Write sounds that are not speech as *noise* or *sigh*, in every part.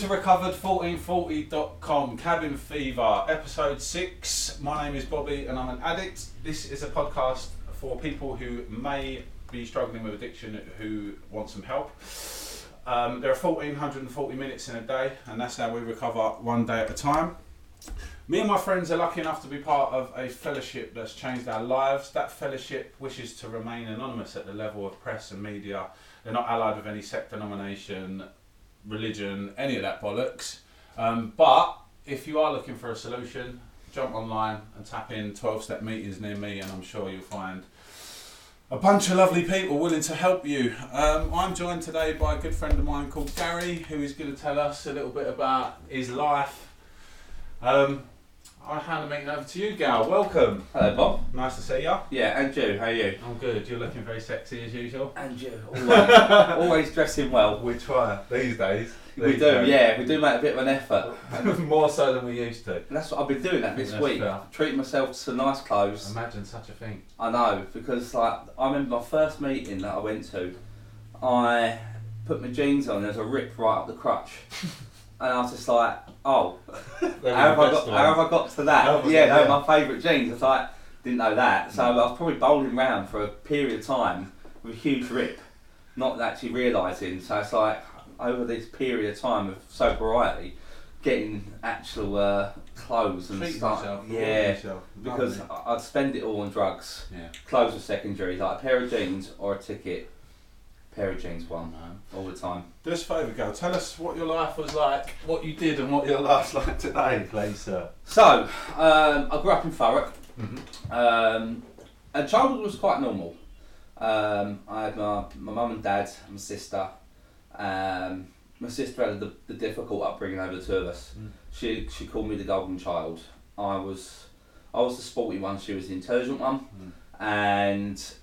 To recovered1440.com Cabin Fever, episode 6. My name is Bobby and I'm an addict. This is a podcast for people who may be struggling with addiction who want some help. Um, there are 1440 minutes in a day, and that's how we recover one day at a time. Me and my friends are lucky enough to be part of a fellowship that's changed our lives. That fellowship wishes to remain anonymous at the level of press and media. They're not allied with any sect denomination, religion, any of that bollocks. Um, but if you are looking for a solution, jump online and tap in 12 step meetings near me, and I'm sure you'll find a bunch of lovely people willing to help you. Um, I'm joined today by a good friend of mine called Gary, who is going to tell us a little bit about his life. Um, I hand the meeting over to you, Gal. Welcome. Hello, Bob. Nice to see you. Yeah, and you, how are you? I'm good. You're looking very sexy as usual. And you, always, *laughs* always dressing well. We try these days. We do, days. yeah, we do make a bit of an effort. *laughs* More so than we used to. And that's what I've been doing that this That's week. fair. Treating myself to some nice clothes. Imagine such a thing. I know, because like I remember my first meeting that I went to, I put my jeans on, and there's a rip right up the crutch. *laughs* And I was just like, oh, how have, I got, how have I got to that? Yeah, got they're my favourite jeans. It's like, didn't know that. So I was probably bowling around for a period of time with a huge rip, not actually realising. So it's like, over this period of time of sobriety, getting actual uh, clothes and Treat stuff. yourself. Yeah, because I- I'd spend it all on drugs. Yeah. Clothes were secondary, like a pair of jeans or a ticket. Pair of jeans, one all the time. Do us a favour, Gal. Tell us what your life was like, what you did, and what your life's like today, please, sir. So, um, I grew up in Thurrock. Mm-hmm. Um, and childhood was quite normal. Um, I had my my mum and dad, and my sister. Um, my sister had the, the difficult upbringing over the two of us. Mm. She she called me the golden child. I was I was the sporty one. She was the intelligent one, Mm. and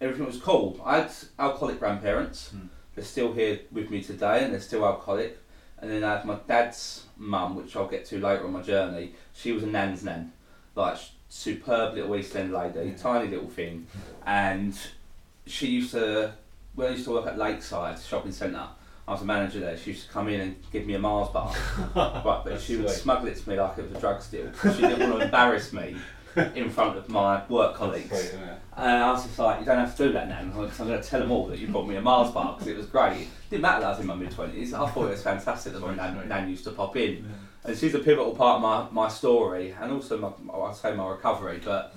everything was cool. I had alcoholic grandparents. Mm. They're still here with me today, and they're still alcoholic. And then I had my dad's mum, which I'll get to later on my journey. She was a nan's nan, like superb little East End lady, Yeah. tiny little thing, and she used to when I used to work at Lakeside Shopping Centre. I was a manager there. She used to come in and give me a Mars bar, right, *laughs* but That's she would sweet. smuggle it to me like it was a drug deal. She didn't want to embarrass me *laughs* in front of my work colleagues. And I was just like, you don't have to do that now. I'm going to tell them all that you bought me a Mars bar because it was great. It didn't matter that I was in my mid 20s. I thought it was fantastic that my nan, nan used to pop in. And she's a pivotal part of my, my story and also my, I'd say my recovery. But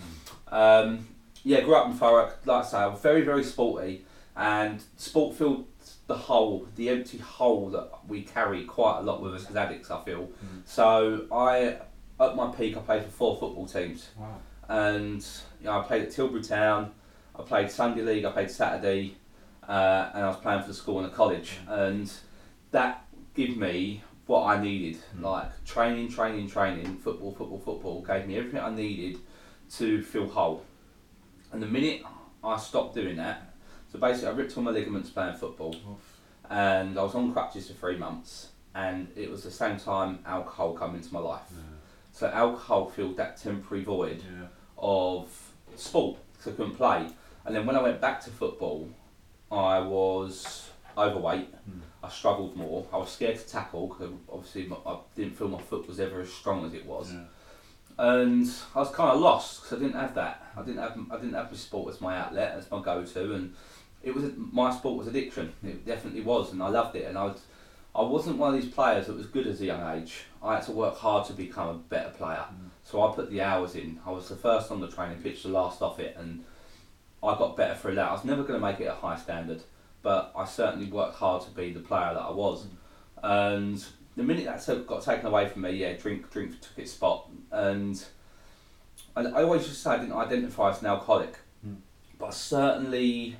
um, yeah, grew up in Thurrock, like I say, I was very, very sporty. And sport filled the hole, the empty hole that we carry quite a lot with us as addicts, I feel. Mm. So I, at my peak, I played for four football teams Wow. and you know, I played at Tilbury Town. I played Sunday League. I played Saturday, uh, and I was playing for the school and the college, and that gave me what I needed. Mm. Like training, training, training, football, football, football gave me everything I needed to feel whole. And the minute I stopped doing that, so basically I ripped all my ligaments playing football, and I was on crutches for three months, and it was the same time alcohol come into my life. So alcohol filled that temporary void Yeah. of sport because I couldn't play. And then when I went back to football, I was overweight. Mm. I struggled more. I was scared to tackle because obviously my, I didn't feel my foot was ever as strong as it was. Yeah. And I was kind of lost because I didn't have that. I didn't have I didn't have my sport as my outlet, as my go-to, and it was my sport was addiction. It definitely was, and I loved it. And I was, I wasn't one of these players that was good as a young age. I had to work hard to become a better player. Mm. So I put the hours in. I was the first on the training pitch, the last off it, and I got better through that. I was never going to make it a high standard, but I certainly worked hard to be the player that I was. And the minute that got taken away from me, yeah, drink, drink took its spot. And I, I always just say I didn't identify as an alcoholic, Mm. but I certainly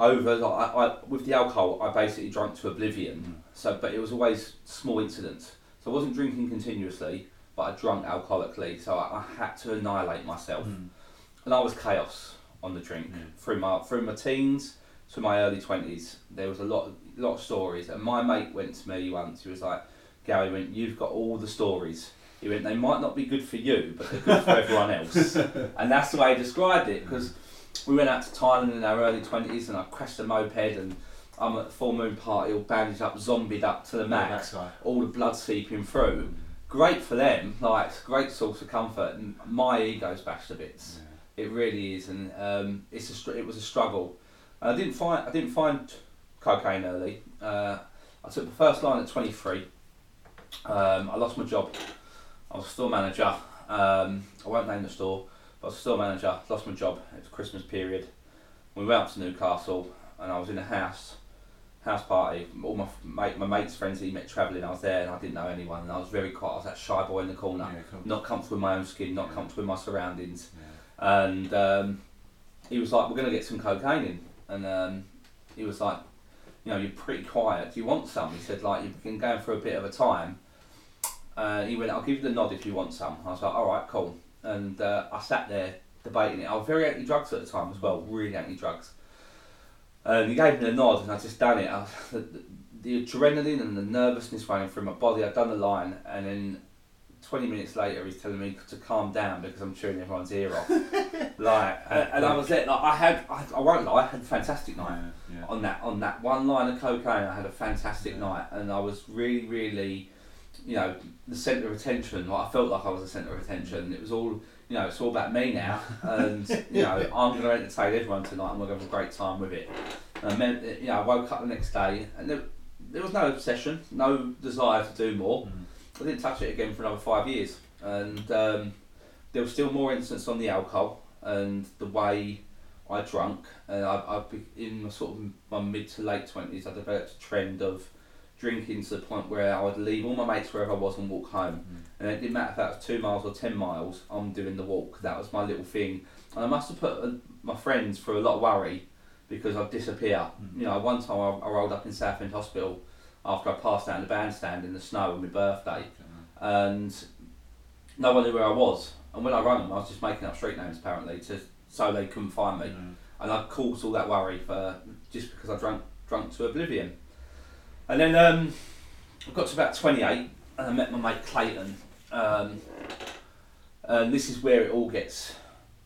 over like, I, I, with the alcohol, I basically drank to oblivion. Mm. So, but it was always small incidents. So I wasn't drinking continuously, but I drank alcoholically. So I, I had to annihilate myself, Mm. and I was chaos on the drink Yeah. through my through my teens to my early twenties. There was a lot lot of stories, and my mate went to me once. He was like, "Gary, went, you've got all the stories." He went, "They might not be good for you, but they're good for everyone else." *laughs* and that's the way he described it because we went out to Thailand in our early twenties, and I crashed a moped and I'm at the full moon party, all bandaged up, zombied up to the max, guy. all the blood seeping through. Great for them, like great source of comfort. And my ego's bashed to bits. Yeah. It really is, and um, it's a it was a struggle. And I didn't find I didn't find cocaine early. Uh, I took the first line at 23. Um, I lost my job. I was a store manager. Um, I won't name the store, but I was a store manager. Lost my job. It was Christmas period. We went up to Newcastle, and I was in a house house party. All my mate, my mates' friends that he met travelling. I was there, and I didn't know anyone. And I was very quiet. I was that shy boy in the corner, Yeah, cool. not comfortable in my own skin, not Yeah. comfortable in my surroundings Yeah. and um, he was like, "We're going to get some cocaine in," and um, he was like, "You know, you're pretty quiet. Do you want some?" He said, "Like you've been going for a bit of a time." Uh, he went, "I'll give you the nod if you want some." I was like, "All right, cool." And uh, I sat there debating it. I was very anti-drugs at the time as well, really anti-drugs. And he gave me a nod, and I just done it. I *laughs* the, the adrenaline and the nervousness running through my body. I'd done the line, and then 20 minutes later, he's telling me to calm down because I'm chewing everyone's ear off. *laughs* like, and, and I was there. Like, I had, I, I won't lie, I had a fantastic night Yeah, yeah. on that on that one line of cocaine. I had a fantastic Yeah. night, and I was really, really, you know, the centre of attention. Like, I felt like I was the centre of attention. It was all, you know, it's all about me now, *laughs* and you know, *laughs* I'm going to entertain everyone tonight. I'm going to have a great time with it. And I meant, you know, I woke up the next day, and there, there was no obsession, no desire to do more. Mm. I didn't touch it again for another five years, and um, there was still more incidents on the alcohol and the way I drank. And I, I in my sort of my mid to late twenties, I developed a trend of drinking to the point where I would leave all my mates wherever I was and walk home. Mm. And it didn't matter if that was two miles or ten miles. I'm doing the walk. That was my little thing, and I must have put uh, my friends through a lot of worry because I'd disappear. Mm. You know, one time I, I rolled up in Southend Hospital after I passed out in the bandstand in the snow on my birthday and no one knew where I was. And when I rang them, I was just making up street names apparently to so they couldn't find me. Mm. And I caused all that worry for just because I drank drunk to oblivion. And then um, I got to about twenty eight, and I met my mate Clayton. Um, and this is where it all gets.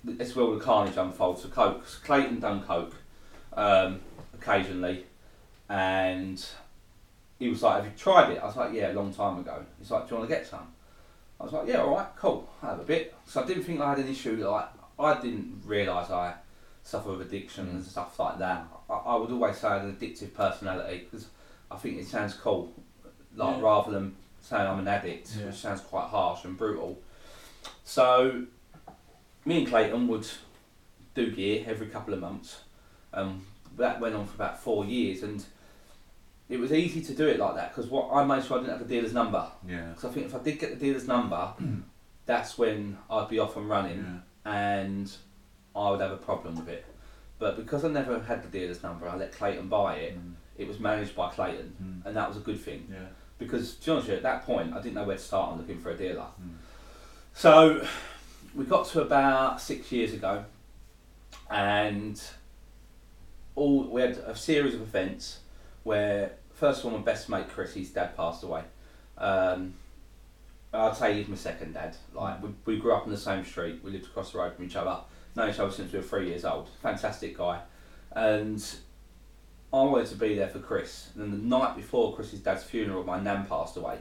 This is where all the carnage unfolds. So coke. Clayton done coke um, occasionally, and he was like, "Have you tried it?" I was like, "Yeah, a long time ago." He's like, "Do you want to get some?" I was like, "Yeah, all right, cool. I have a bit." So I didn't think I had an issue. Like I didn't realise I suffer with addiction and stuff like that. I, I would always say I had an addictive personality because I think it sounds cool, like Yeah. rather than saying I'm an addict, Yeah. which sounds quite harsh and brutal. So me and Clayton would do gear every couple of months. Um, that went on for about four years, and it was easy to do it like that because what I made sure I didn't have the dealer's number. Yeah. Because I think if I did get the dealer's number, *clears throat* that's when I'd be off and running, Yeah. and I would have a problem with it. But because I never had the dealer's number, I let Clayton buy it. Mm. It was managed by Clayton, Mm. and that was a good thing Yeah. because to be honest with you, at that point I didn't know where to start on looking for a dealer. Mm. So we got to about six years ago, and all we had a series of events where first one my best mate Chris, his dad passed away. Um, I'd say he's my second dad. Like we, we grew up on the same street, we lived across the road from each other, known each other since we were three years old. Fantastic guy, and I wanted to be there for Chris. And then the night before Chris's dad's funeral, my nan passed away.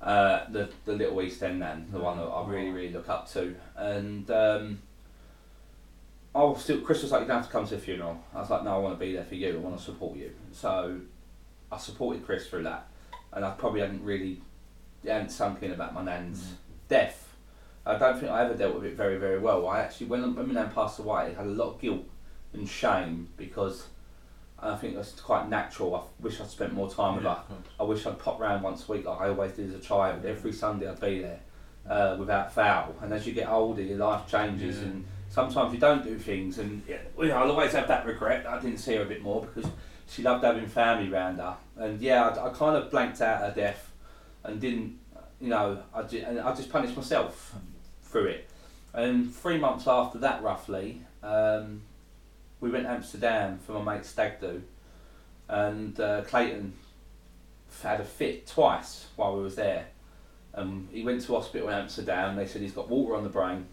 Uh, the the little East End nan, the one that I really really look up to, and um, I was still Chris was like, "You don't have to come to the funeral." I was like, "No, I want to be there for you. I want to support you." So I supported Chris through that, and I probably hadn't really hadn't sunk in about my nan's Mm. death. I don't think I ever dealt with it very very well. I actually when when my nan passed away, I had a lot of guilt and shame because I think that's quite natural. I wish I'd spent more time with Yeah, her. I wish I'd pop round once a week like I always did as a child. Every Sunday I'd be there uh, without fail. And as you get older, your life changes, Yeah. and sometimes you don't do things. And yeah, you know, I'll always have that regret. I didn't see her a bit more because she loved having family around her. And yeah, I, I kind of blanked out her death and didn't, you know, I just, and I just punished myself through it. And three months after that, roughly, um, we went to Amsterdam for my mate stag do, and uh, Clayton had a fit twice while we was there. Um, he went to hospital in Amsterdam. They said he's got water on the brain,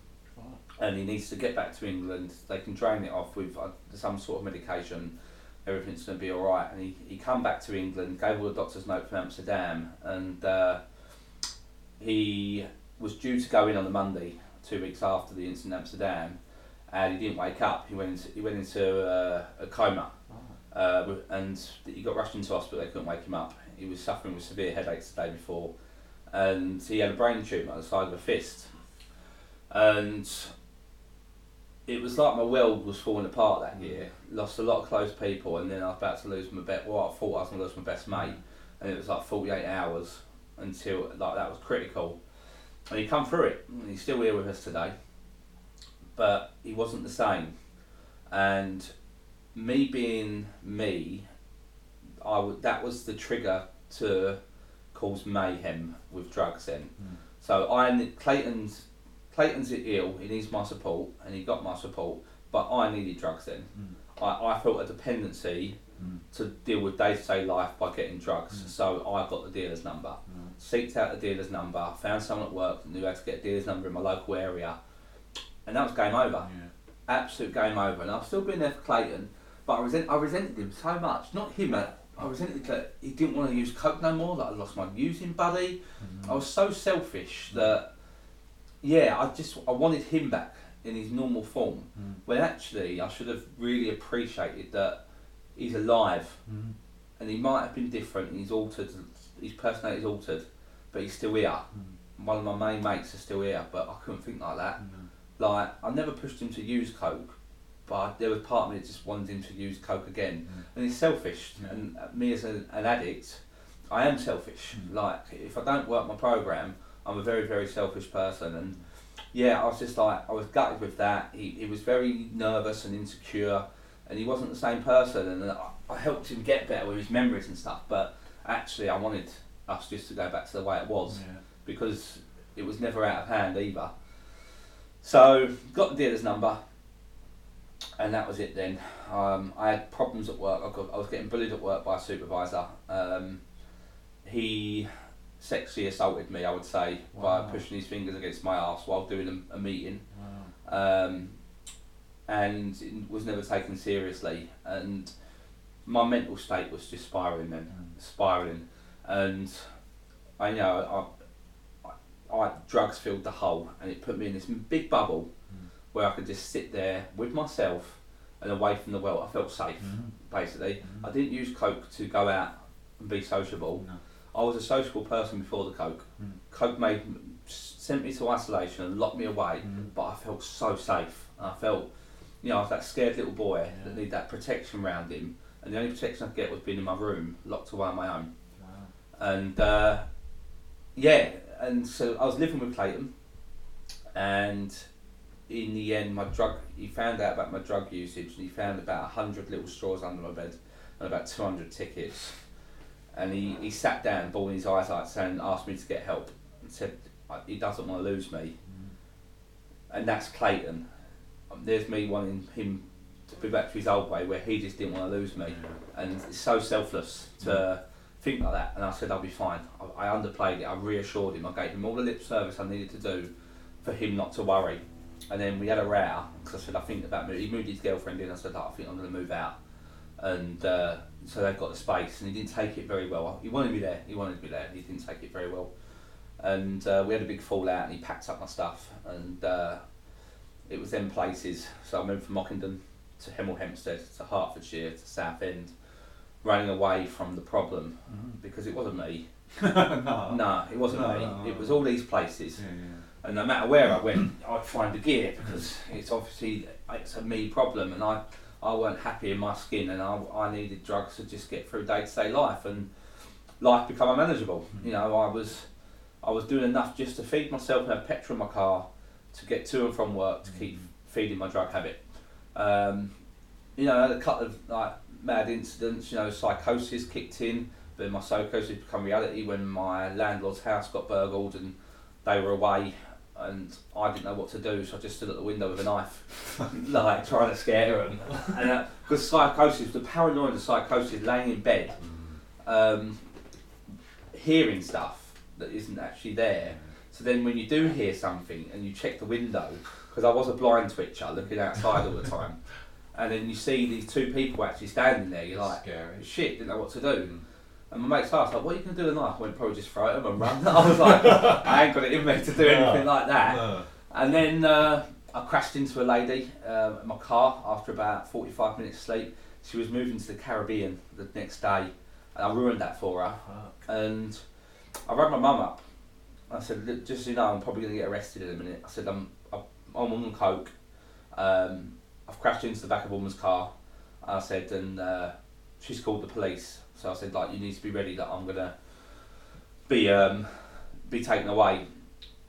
and he needs to get back to England. They can drain it off with uh, some sort of medication. everything's going to be all right. And he, he come back to England, gave all the doctor's note from Amsterdam, and uh, he was due to go in on the Monday, two weeks after the incident in Amsterdam, and he didn't wake up. He went into, he went into uh, a coma, uh, and he got rushed into hospital. They couldn't wake him up. He was suffering with severe headaches the day before, and he had a brain tumour at the side of a fist, and it was like my world was falling apart that year. Lost a lot of close people, and then I was about to lose my best. Well, I thought I was going to lose my best mate, and it was like forty eight hours until like that was critical. And he come through it. He's still here with us today, but he wasn't the same. And me being me, I would that was the trigger to cause mayhem with drugs. Then, Mm. so I Clayton's Clayton's ill. He needs my support, and he got my support. But I needed drugs then. Mm. I, I felt a dependency Mm. to deal with day to day life by getting drugs. Mm. So I got the dealer's number, seeked out the dealer's number, found someone at work that knew how to get a dealer's number in my local area, and that was game over. Yeah. Absolute game over. And I've still been there for Clayton, but I, resent, I resented him so much. Not him, I resented that he didn't want to use coke no more, that I lost my using buddy. Mm. I was so selfish that, yeah, I just I wanted him back in his normal form. Mm. When actually I should have really appreciated that he's alive Mm. and he might have been different. He's altered, his personality's altered, but he's still here. Mm. One of my main mates is still here, but I couldn't think like that. Mm. Like I never pushed him to use coke, but there was part of me that just wanted him to use coke again. And he's selfish, and me as a, an addict, I am selfish. Like if I don't work my program, I'm a very very selfish person, and yeah, I was just like I was gutted with that. He he was very nervous and insecure, and he wasn't the same person. And I, I helped him get better with his memories and stuff, but actually I wanted us just to go back to the way it was Yeah. because it was never out of hand either. So got the dealer's number, and that was it. Then um, I had problems at work. I, got, I was getting bullied at work by a supervisor. Um, he sexually assaulted me, I would say, Wow. by pushing his fingers against my ass while doing a, a meeting, Wow. um, and it was never taken seriously. And my mental state was just spiraling then Mm. spiraling, and I you know I, I, I drugs filled the hole, and it put me in this big bubble Mm. where I could just sit there with myself and away from the world. I felt safe, Mm. basically. Mm. I didn't use coke to go out and be sociable. No. I was a sociable person before the coke. Mm. Coke made sent me to isolation and locked me away, Mm. but I felt so safe. I felt, you know, I was that scared little boy Yeah. that needed that protection around him, and the only protection I could get was being in my room, locked away on my own. Wow. And uh, yeah, and so I was living with Clayton, and in the end, my drug. He found out about my drug usage, and he found about hundred little straws under my bed and about two hundred tickets. And he, he sat down, bawling his eyes out, saying, asked me to get help, and said he doesn't want to lose me, Mm. and that's Clayton. Um, there's me wanting him to be back to his old way, where he just didn't want to lose me and it's so selfless to think like that. And I said I'll be fine. I, I underplayed it. I reassured him. I gave him all the lip service I needed to do for him not to worry. And then we had a row because I said I think about moving. He moved his girlfriend in. I said I think I'm going to move out. And uh, so they've got the space, and he didn't take it very well. He wanted me there. He wanted me there. He didn't take it very well. And uh, we had a big fallout, and he packed up my stuff, and uh, it was them places. So I moved from Mockington to Hemel Hempstead to Hertfordshire to Southend, running away from the problem Mm. because it wasn't me. *laughs* no. No, it wasn't No, me. no. It was all these places, Yeah, yeah. and no matter where I went, I'd find the gear because it's obviously it's a me problem, and I I weren't happy in my skin, and I, I needed drugs to just get through day to day life, and life become unmanageable. You know, I was I was doing enough just to feed myself and have petrol in my car to get to and from work to keep feeding my drug habit. Um, you know, I had a couple of like mad incidents. You know, psychosis kicked in, but my psychosis become reality when my landlord's house got burgled and they were away, and I didn't know what to do, so I just stood at the window with a knife, *laughs* like trying to scare them. And because psychosis, the paranoia of psychosis, laying in bed, um, hearing stuff that isn't actually there. So then when you do hear something and you check the window, because I was a blind twitcher looking outside all the *laughs* time, and then you see these two people actually standing there. You're like, Scary. shit, didn't know what to do. And my mate's asked, like, what are you going to do tonight? I went, probably just throw it and run. *laughs* I was like, I ain't got it in me to do *laughs* anything like that. No. And then uh, I crashed into a lady um, in my car after about 45 minutes sleep. She was moving to the Caribbean the next day, and I ruined that for her. Fuck. And I rang my mum up. I said, just so you know, I'm probably going to get arrested in a minute. I said, I'm, I'm on coke. Um, I've crashed into the back of a woman's car. I said, and uh, she's called the police. So I said, like, you need to be ready that I'm gonna be um, be taken away.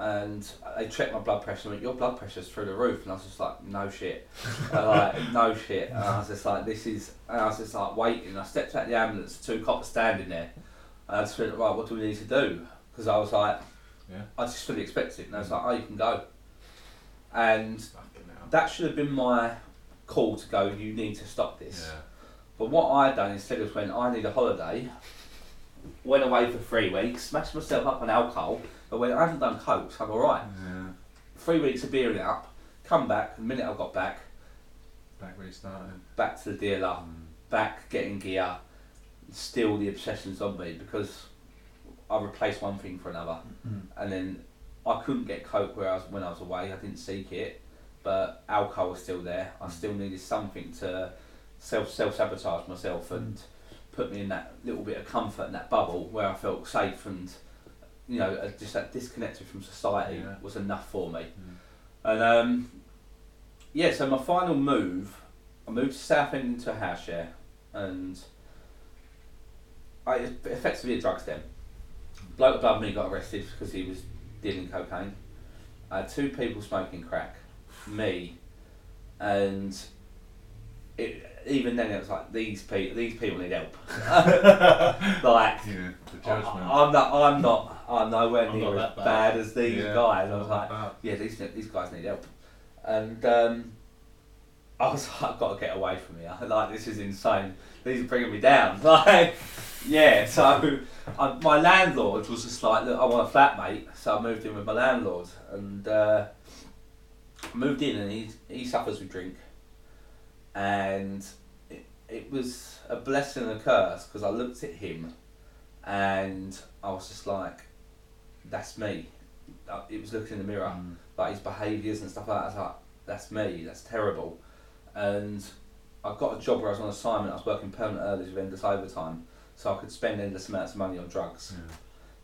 And they checked my blood pressure and went, your blood pressure's through the roof. And I was just like, no shit. *laughs* Like, no shit. And I was just like, this is, and I was just like waiting. I stepped out the ambulance, two cops standing there. And I just went, right, what do we need to do? Because I was like, Yeah. I just fully expected it. And I was like, oh, you can go. And that should have been my call to go, you need to stop this. Yeah. But what I done instead was when I need a holiday, went away for three weeks, smashed myself up on alcohol, but when I haven't done coke, so I'm alright. Yeah. Three weeks of beering it up, come back, the minute I got back, Back restarting. back to the dealer, Mm. back getting gear, still the obsession's on me because I replaced one thing for another. And then I couldn't get coke where I was when I was away, I didn't seek it, but alcohol was still there. I still needed something to self self sabotage myself and put me in that little bit of comfort and that bubble where I felt safe and you know just that disconnected from society Yeah. was enough for me. Mm. And um, yeah, so my final move, I moved to Southend into a house share, and I effectively a drugs den. Bloke above me got arrested because he was dealing cocaine. I had two people smoking crack, me, and it, even then it was like these people these people need help. *laughs* like Yeah. The I, I'm not I'm not I'm nowhere I'm near as bad. bad as these Yeah. guys. I was like, bad. yeah, these these guys need help, and um, I was like, I've got to get away from here. *laughs* Like this is insane. These are bringing me down. *laughs* Like, yeah. So I, my landlord was just like, look, I want a flat, mate. So I moved in with my landlord, and uh, moved in, and he he suffers with drink, and it, it was a blessing and a curse because I looked at him, and I was just like, that's me. It was looking in the mirror Mm. like his behaviours and stuff like that. I was like, that's me, that's terrible. And I got a job where I was on assignment, I was working permanent early with endless overtime, so I could spend endless amounts of money on drugs. Yeah.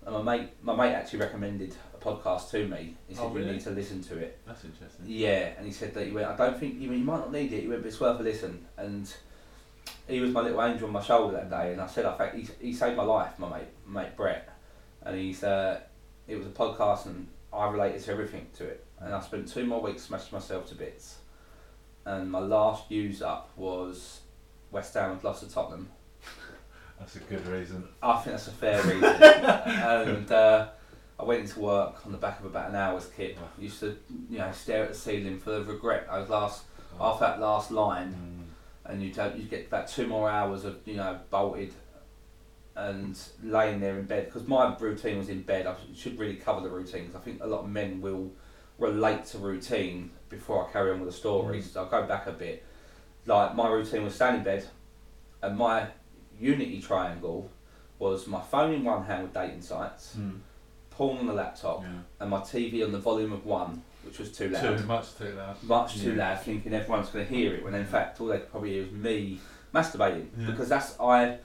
And my mate, my mate actually recommended a podcast to me. He said Oh, you need to listen to it. That's interesting. Yeah, and he said that he went. I don't think you, mean, you might not need it. He went, but it's worth a listen. And he was my little angel on my shoulder that day. And I said, I think he, he saved my life, my mate, mate Brett. And he's uh, it was a podcast, and I related to everything to it. And I spent two more weeks smashing myself to bits. And my last use up was West Ham lost to Tottenham. That's a good reason. I think that's a fair reason. *laughs* and uh, I went into work on the back of about an hour's kit. Used to, you know, stare at the ceiling for the regret. Those last half that last line, Mm. and you'd have, you'd get about two more hours of you know bolted and laying there in bed because my routine was in bed. I should really cover the routine because I think a lot of men will relate to routine before I carry on with the story. Mm. So I'll go back a bit. Like my routine was staying in bed, and my unity triangle was my phone in one hand with dating sites, Mm. porn on the laptop, Yeah. and my TV on the volume of one, which was too loud Too much too loud. much too Yeah. loud, thinking everyone's going to hear it. When in fact, all they could probably hear was me masturbating Yeah. because that's I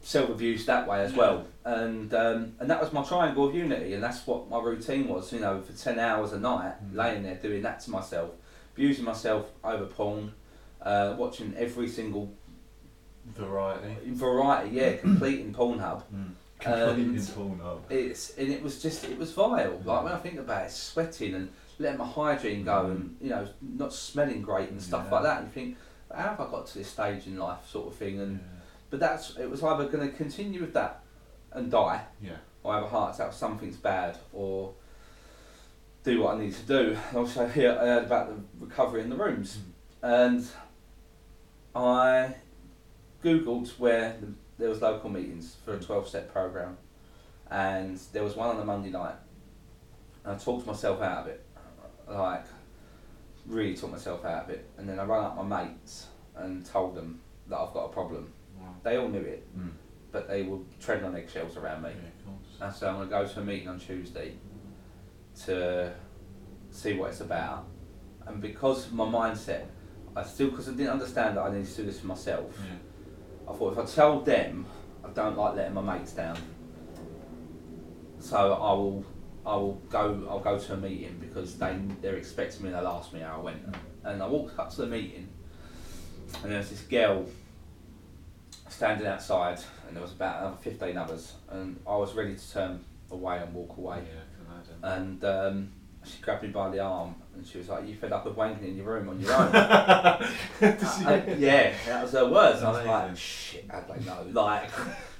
self abused that way as well, and um, and that was my triangle of unity, and that's what my routine was. You know, for ten hours a night, Mm. laying there doing that to myself, abusing myself over porn, uh, watching every single Variety. variety, yeah, *clears throat* completing Pornhub. Mm. Torn up. It's and it was just it was vile. Like when I think about it, sweating and letting my hygiene go, and you know not smelling great and stuff Yeah. like that. And you think, how have I got to this stage in life, sort of thing? And Yeah. but that's it was either going to continue with that and die, Yeah. or have a heart attack, something's bad, or do what I need to do. And also, *laughs* here I heard about the recovery in the rooms, and I googled where the, there was local meetings for a twelve step program, and there was one on a Monday night. And I talked myself out of it, like really talked myself out of it, and then I rang up my mates, and told them that I've got a problem. Wow. They all knew it, Mm. but they were treading on eggshells around me. Yeah. And so I'm going to go to a meeting on Tuesday to see what it's about. And because of my mindset, I still, because I didn't understand that I needed to do this for myself, Yeah. I thought if I tell them, I don't like letting my mates down. So I will, I will go. I'll go to a meeting because they they're expecting me. and They'll ask me how I went. And I walked up to the meeting, and there was this girl standing outside, and there was about another fifteen others, and I was ready to turn away and walk away. Yeah, I can imagine. And um, she grabbed me by the arm, and she was like, "You fed up with wanking in your room on your own?" *laughs* She- Uh, yeah, that was her words. I was like, shit, they know? Like,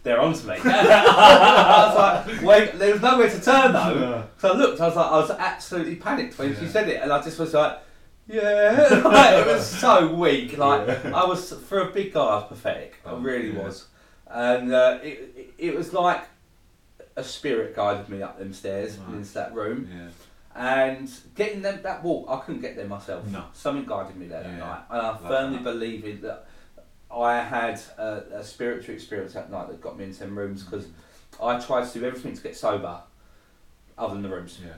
they're on to me. *laughs* I was like, wait, there was nowhere to turn though. So I looked, I was like, I was absolutely panicked when she said it, and I just was like, yeah. *laughs* like, it was so weak. Like, Yeah. I was, for a big guy, I was pathetic. I Oh, really yeah. was. And uh, it, it, it was like a spirit guided me up them stairs Right. into that room. Yeah. And getting them that walk, I couldn't get there myself. No. Something guided me there that night, and I Love firmly that. believe in that. I had a, a spiritual experience that night that got me into them rooms because I tried to do everything to get sober, other than the rooms. Yeah.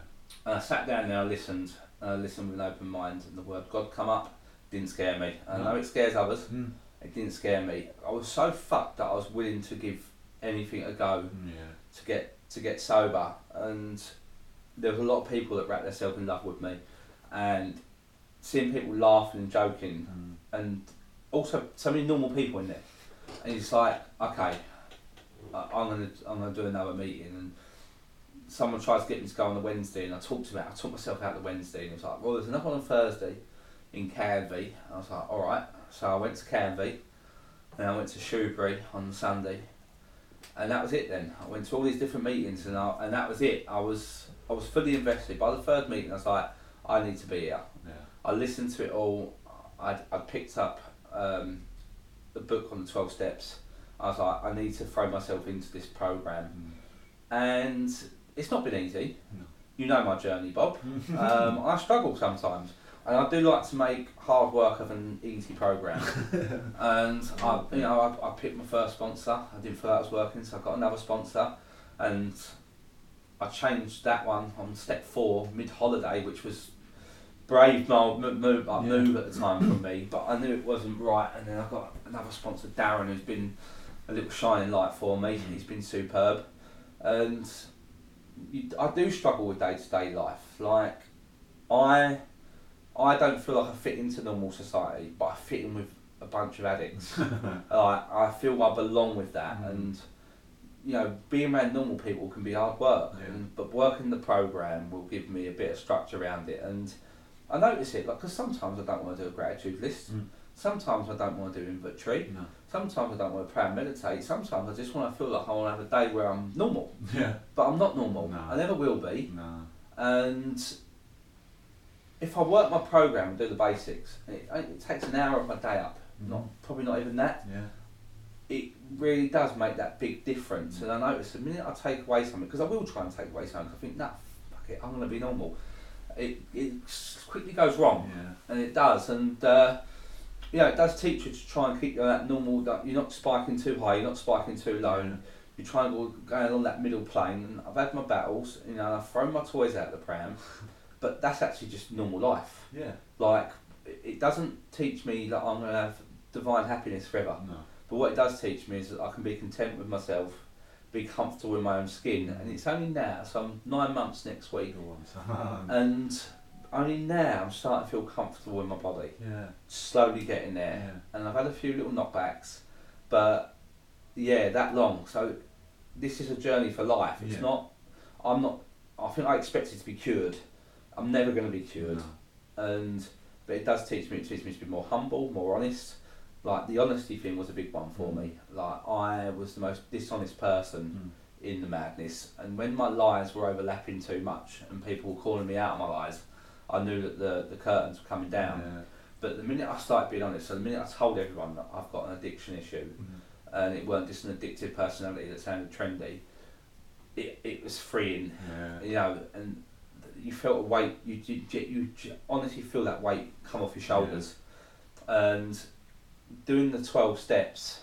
And I sat down there, I listened, and I listened with an open mind, and the word God come up didn't scare me. I No. know it scares others, Mm. it didn't scare me. I was so fucked that I was willing to give anything a go Yeah. to get to get sober and there was a lot of people that wrapped themselves in love with me and seeing people laughing and joking Mm. and also so many normal people in there. And it's like okay I'm gonna I'm gonna do another meeting and someone tries to get me to go on the Wednesday and I talked to him I took myself out the Wednesday and it was like well there's another one on Thursday in Canvey I was like alright. So I went to Canvey and I went to Shoebury on Sunday. And that was it then. I went to all these different meetings and I, and that was it. I was I was fully invested by the third meeting I was like I need to be here Yeah. I listened to it all. I I picked up um, the book on the twelve steps. I was like, I need to throw myself into this program, Mm. and it's not been easy. No. You know my journey, Bob. *laughs* um, I struggle sometimes, and I do like to make hard work of an easy program. *laughs* and I, you know, I, I picked my first sponsor. I didn't feel that was working, so I got another sponsor, and I changed that one on step four mid holiday, which was brave mo- mo- move, like, Yeah. move at the time from me, but I knew it wasn't right. And then I got another sponsor, Darren, who's been a little shining light for me. He's been superb, and you, I do struggle with day to day life. Like I, I don't feel like I fit into normal society, but I fit in with a bunch of addicts. *laughs* like I feel I belong with that, Mm. and you know, being around normal people can be hard work. Yeah. And, but working the program will give me a bit of structure around it, and I notice it. Like, because sometimes I don't want to do a gratitude list. Mm. Sometimes I don't want to do inventory. No. Sometimes I don't want to pray and meditate. Sometimes I just want to feel like I want to have a day where I'm normal, *laughs* Yeah. but I'm not normal. No. I never will be. No. And if I work my program and do the basics, it, it takes an hour of my day up. Not probably not even that. Yeah. It really does make that big difference. And I notice the minute I take away something, because I will try and take away something, 'cause I think, nah, fuck it, I'm going to be normal. It, it quickly goes wrong Yeah. and it does. And uh, you know, it does teach you to try and keep that normal. That you're not spiking too high, you're not spiking too low. And you try and go going along that middle plane. And I've had my battles. You know, and I've thrown my toys out of the pram, *laughs* but that's actually just normal life. Yeah. Like it it doesn't teach me that I'm going to have divine happiness forever. No. But what it does teach me is that I can be content with myself, be comfortable in my own skin. And it's only now, so I'm nine months next week, Go on. son. *laughs* and only now I'm starting to feel comfortable in my body yeah. slowly getting there. Yeah. And I've had a few little knockbacks, but yeah, that long. So this is a journey for life. It's Yeah. not. I'm not. I think I expected to be cured. I'm never going to be cured. No. And but it does teach me. It teaches me to be more humble, more honest. Like the honesty thing was a big one for Mm. me. Like I was the most dishonest person Mm. in the madness. And when my lies were overlapping too much and people were calling me out on my lies, I knew that the, the curtains were coming down. Yeah. But the minute I started being honest, so the minute I told everyone that I've got an addiction issue Mhm. and it weren't just an addictive personality that sounded trendy, it, it was freeing, Yeah. you know, and you felt a weight, you, you, you, you honestly feel that weight come off your shoulders. And doing the twelve steps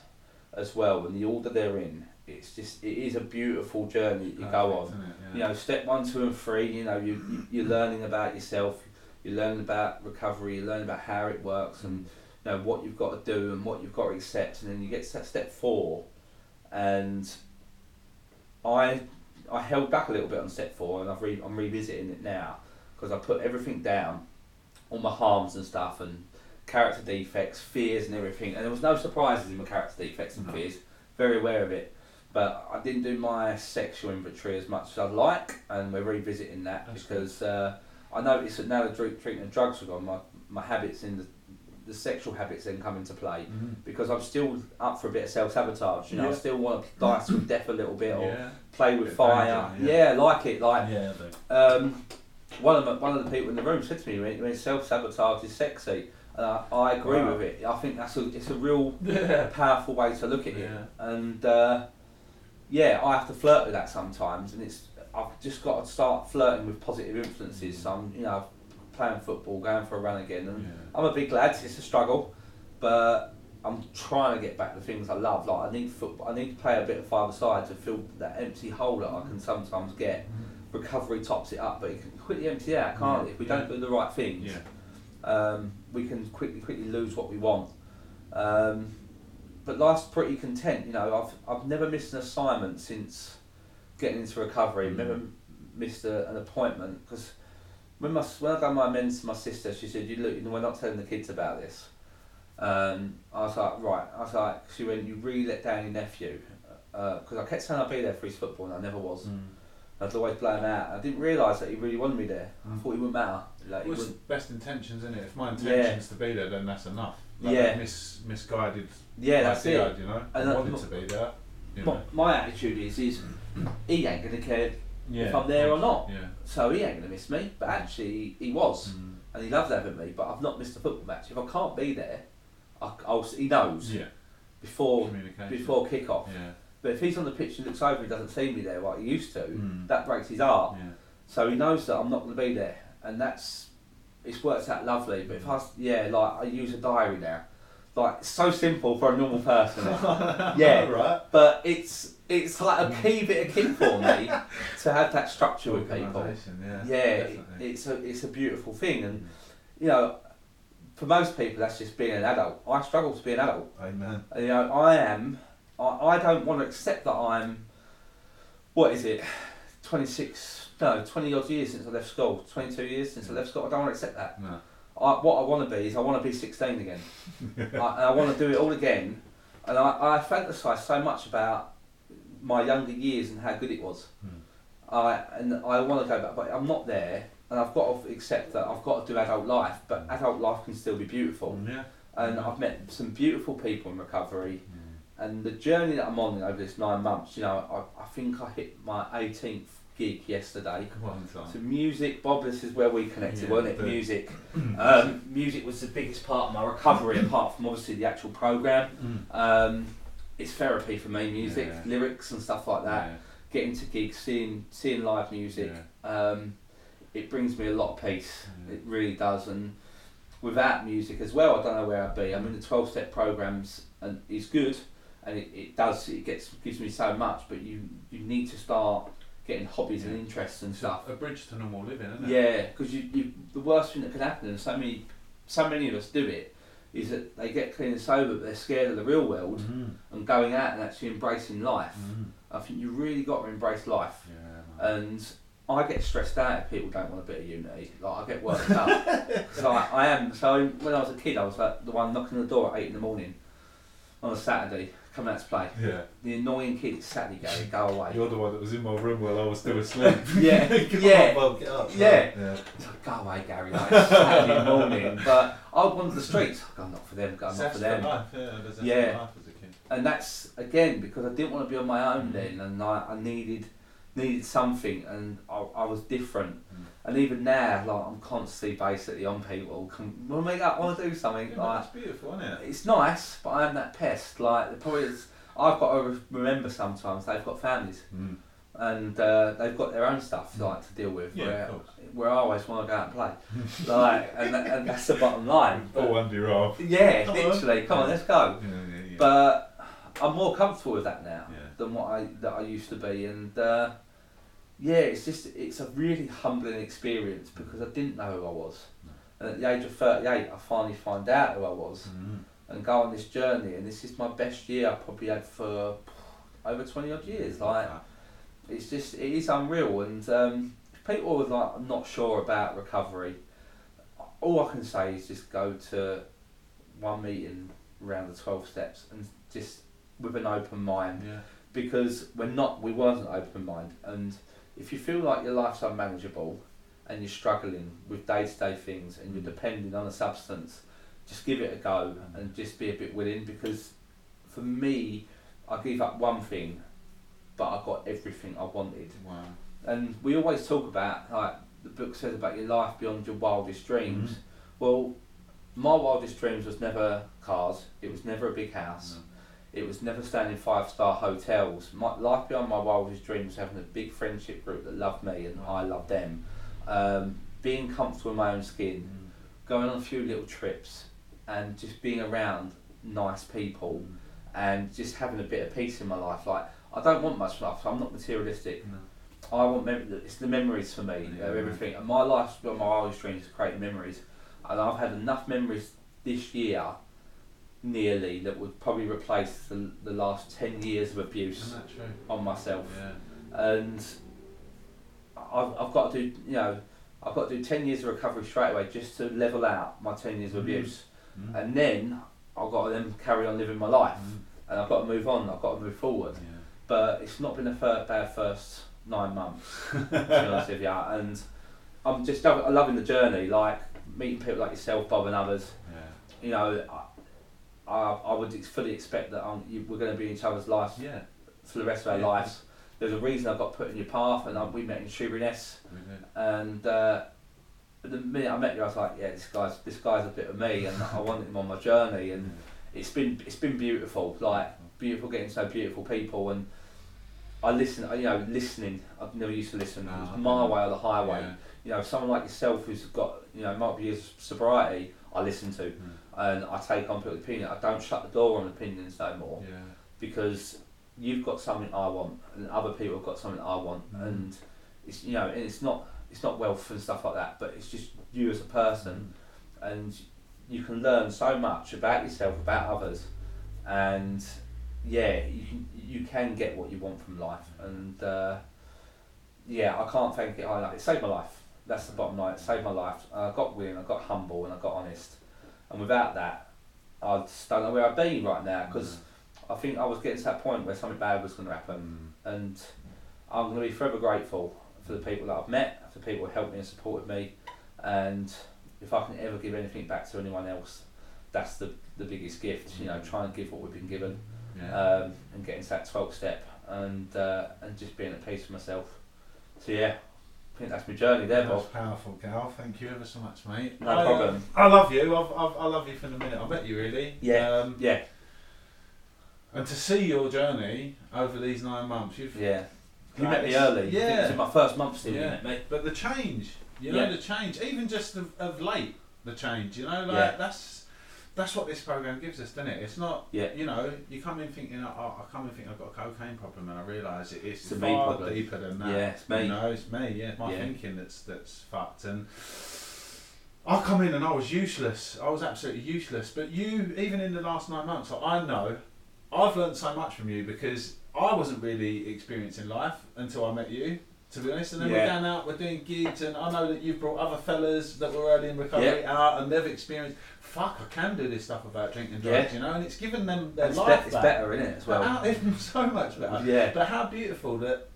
as well and the order they're in. It's just it is a beautiful journey you go on. Yeah. You know, step one, two, and three. You know, you you- you're learning about yourself. You're learning about recovery. you learn about how it works and you know what you've got to do and what you've got to accept. And then you get to step four, and I I held back a little bit on step four, and I've re- I'm revisiting it now because I put everything down, all my harms and stuff, and character defects, fears, and everything. And there was no surprises in my character defects and No. fears. Very aware of it. But I didn't do my sexual inventory as much as I'd like, and we're revisiting that That's because uh, I noticed that now the drink, treatment of drugs are gone, my, my habits in the, the sexual habits then come into play Mhm. because I'm still up for a bit of self sabotage. You know, I still want to dice with death a little bit or Yeah. play with fire. yeah. yeah. Like it. Like Yeah. Um, one of the, one of the people in the room said to me when self sabotage is sexy, and I, agree Wow. with it. I think that's a it's a real *laughs* yeah. powerful way to look at it. Yeah. And uh, yeah, I have to flirt with that sometimes, and it's I've just got to start flirting with positive influences. Mm. So I'm you know playing football, going for a run again, and Yeah. I'm a big lad. It's a struggle, but I'm trying to get back to things I love. Like I need football. I need to play a bit of five side to fill that empty hole that I can sometimes get. Mm. Recovery tops it up, but it can quickly empty out, can't it? If we don't do the right things. Um, we can quickly quickly lose what we want. Um, but life's pretty content. You know, I've I've never missed an assignment since getting into recovery. Mm. Never missed a, an appointment because when my when I got my amends to my sister, she said, "You look, you know, we're not telling the kids about this." Um, I was like, right. I was like, she went, "You really let down your nephew," because I kept saying I'd be there for his football, and I never was. Mm. I'd always blow him out. I didn't realise that he really wanted me there. I Mm. thought he wouldn't matter. Like, Well, it's wouldn't, best intentions, isn't it? If my Yeah. intention's to be there, then that's enough. Like Yeah. Mis, misguided yeah, that's idea, it. you know. And I wanted to be there. You My, know. my attitude is, is *clears throat* he ain't gonna care Yeah. if I'm there or not. Yeah. So he ain't gonna miss me. But actually, he was, Mm. and he loved having me. But I've not missed a football match. If I can't be there, I, I'll, he knows Yeah. before before kick off. Yeah. But if he's on the pitch and looks over and doesn't see me there like he used to, Mm. that breaks his heart. Yeah. So he knows that I'm not going to be there, and that's it's worked out lovely. But mm. if I yeah, like I use a diary now, like it's so simple for a normal person. *laughs* Yeah. right. but it's it's like a mm. key bit of kit for me *laughs* to have that structure with people. Yeah. Yeah, it, it's a it's a beautiful thing, and mm. you know, for most people that's just being an adult. I struggle to be an adult. Amen. You know, I am. I, I don't want to accept that I'm. What is it? Twenty six. No, twenty odd years since I left school. Twenty two years since I left school. I don't want to accept that. No. I, what I want to be is I want to be sixteen again. *laughs* I, and I want to do it all again. And I, I fantasise so much about my younger years and how good it was. Hmm. I and I want to go back, but I'm not there. And I've got to accept that I've got to do adult life, but hmm. adult life can still be beautiful. Hmm, yeah. And I've met some beautiful people in recovery hmm. and the journey that I'm on over this nine months, you know, I, I think I hit my 18th gig yesterday. Come on, Tom. So music, Bob, this is where we connected, Yeah, wasn't it? Music. *clears throat* Um, music was the biggest part of my recovery, *clears throat* apart from obviously the actual program. Mm. Um, it's therapy for me, music, Yeah. lyrics and stuff like that. Yeah. Getting to gigs, seeing seeing live music, um, it brings me a lot of peace. It really does. And without music as well, I don't know where I'd be. I mean, the twelve step programs and is good, and it, it does it gets gives me so much. But you you need to start getting hobbies and interests and It's stuff. a bridge to normal living, isn't it? Yeah, because you, you the worst thing that can happen, and so many so many of us do it, is that they get clean and sober, but they're scared of the real world Mm. and going out and actually embracing life. Mm. I think you really got to embrace life. Yeah. And I get stressed out if people don't want a bit of unity. Like I get worked up. *laughs* so I, I am. So when I was a kid, I was like the one knocking on the door at eight in the morning on a Saturday, coming out to play. yeah. The annoying kid, it's Saturday, Gary, go away. You're the one that was in my room while I was still asleep. *laughs* Yeah, *laughs* Come yeah. on, Bob, get up. Yeah. yeah. Like, go away, Gary, like it's Saturday *laughs* morning. But I would wander the streets. I'm not for them, I'm not for for them. life, yeah. Yeah. life as a kid. and that's again because I didn't want to be on my own Mm. then, and I, I needed needed something, and I, I was different. And even now, like I'm constantly basically on people. Come, want to make up? Want to do something? Yeah, like that's beautiful, isn't it? it's nice, but I'm that pest. Like the problem is, I've got to remember sometimes they've got families. Mm. and uh, they've got their own stuff Mm. like to deal with. Yeah, where, of course. where I always want to go out and play, *laughs* like, and, and that's the bottom line. But- All under arm. yeah, Come on. literally. Come on, let's go. Yeah, yeah, yeah. But I'm more comfortable with that now than what I that I used to be, and uh, yeah, it's just it's a really humbling experience because I didn't know who I was. And at the age of 38, I finally find out who I was Mm. and go on this journey. And this is my best year I probably had for over 20 odd years. Like it's just it is unreal. And um, people are like not sure about recovery, all I can say is just go to one meeting around the 12 steps and just with an open mind yeah. because we're not we weren't open mind and if you feel like your life's unmanageable and you're struggling with day-to-day things and you're mm. depending on a substance just give it a go mm. and just be a bit willing because for me I gave up one thing but I got everything I wanted. Wow. and we always talk about like the book says about your life beyond your wildest dreams. Mm. Well my wildest dreams was never cars. It was never a big house it was never staying in five star hotels. My life beyond my wildest dreams was having a big friendship group that loved me and I loved them. Um, being comfortable in my own skin, Mm. going on a few little trips, and just being around nice people, and just having a bit of peace in my life. Like I don't want much life. I'm not materialistic. I want mem- it's the memories for me. Yeah. Everything. And my life's beyond my wildest dreams is creating memories, and I've had enough memories this year. Nearly that would probably replace the, the last 10 years of abuse Isn't that true? on myself Yeah. and I've, I've got to do you know I've got to do 10 years of recovery straight away just to level out my 10 years of Mm. abuse Mm. and then I've got to then carry on living my life Mm. and I've got to move on I've got to move forward Yeah. but it's not been a fir- bad first nine months *laughs* to be honest with you and I'm just I'm loving the journey like meeting people like yourself Bob and others Yeah. you know I, I, I would fully expect that um, you, we're going to be in each other's lives Yeah. for the rest of our Yeah. lives. There's a reason I got put in your path, and I, we met in Sheerness. Did. And uh, the minute I met you, I was like, yeah, this guy's this guy's a bit of me, and I wanted him on my journey. And *laughs* it's been it's been beautiful, like beautiful getting to know beautiful people. And I listen, you know, listening. I've never used to listen. No, it my way or the highway. Yeah. You know, someone like yourself who's got you know multiple years sobriety, I listen to, Mm. And I take on people's opinion. I don't shut the door on opinions no more. Yeah. because you've got something I want and other people have got something I want. Mm. and it's you know and it's not it's not wealth and stuff like that but it's just you as a person. And you can learn so much about yourself about others. And yeah you can you can get what you want from life. And uh, yeah I can't thank it high enough. It saved my life. That's the bottom line. It saved my life. I got willing I got humble and I got honest and without that I just don't know where I'd be right now because I think I was getting to that point where something bad was going to happen, Mm. and I'm going to be forever grateful for the people that I've met, for the people who helped me and supported me, and if I can ever give anything back to anyone else, that's the the biggest gift. You know, try and give what we've been given, Yeah. um, and getting to that 12 step, and uh, and just being at peace with myself. So yeah, I think that's my journey there, That's Bob. powerful, Gal. Thank you ever so much, mate. No I, problem. I love you. I've, I've, I love you from the minute I met you, really. Yeah. Um, Yeah, and to see your journey over these nine months, you've. yeah. You met me early. Think it was Yeah. in my first month still. You Yeah. met me. But the change, you know, Yeah. the change, even just of, of late, the change, you know, like Yeah. that's that's what this program gives us, doesn't it? It's not, Yeah. you know, you come in thinking, oh, I come in thinking I've got a cocaine problem, and I realise it's, It's far problem. deeper than that. Yeah, it's me. You know, it's me. Yeah, my Yeah. thinking that's that's fucked. And I come in and I was useless. I was absolutely useless. But you, even in the last nine months, I know I've learned so much from you because I wasn't really experiencing life until I met you. To be honest, and then we're going out, we're doing gigs, and I know that you've brought other fellas that were early in recovery out, and they've experienced. Fuck, I can do this stuff about drinking drugs, Yeah. you know, and it's given them their It's, life be- it's back. better, isn't it, as well? how, it's *laughs* so much better. Yeah. But how beautiful that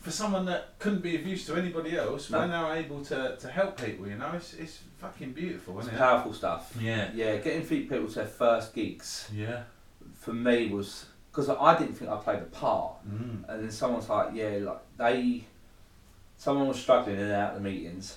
for someone that couldn't be of use to anybody else, No. when they're able to, to help people, you know, it's, it's fucking beautiful, It's isn't it? powerful stuff. Yeah. Yeah, getting feet people to their first gigs Yeah. for me was because I didn't think I played the part, Mm. and then someone's like, yeah, like they, someone was struggling in and out of the meetings,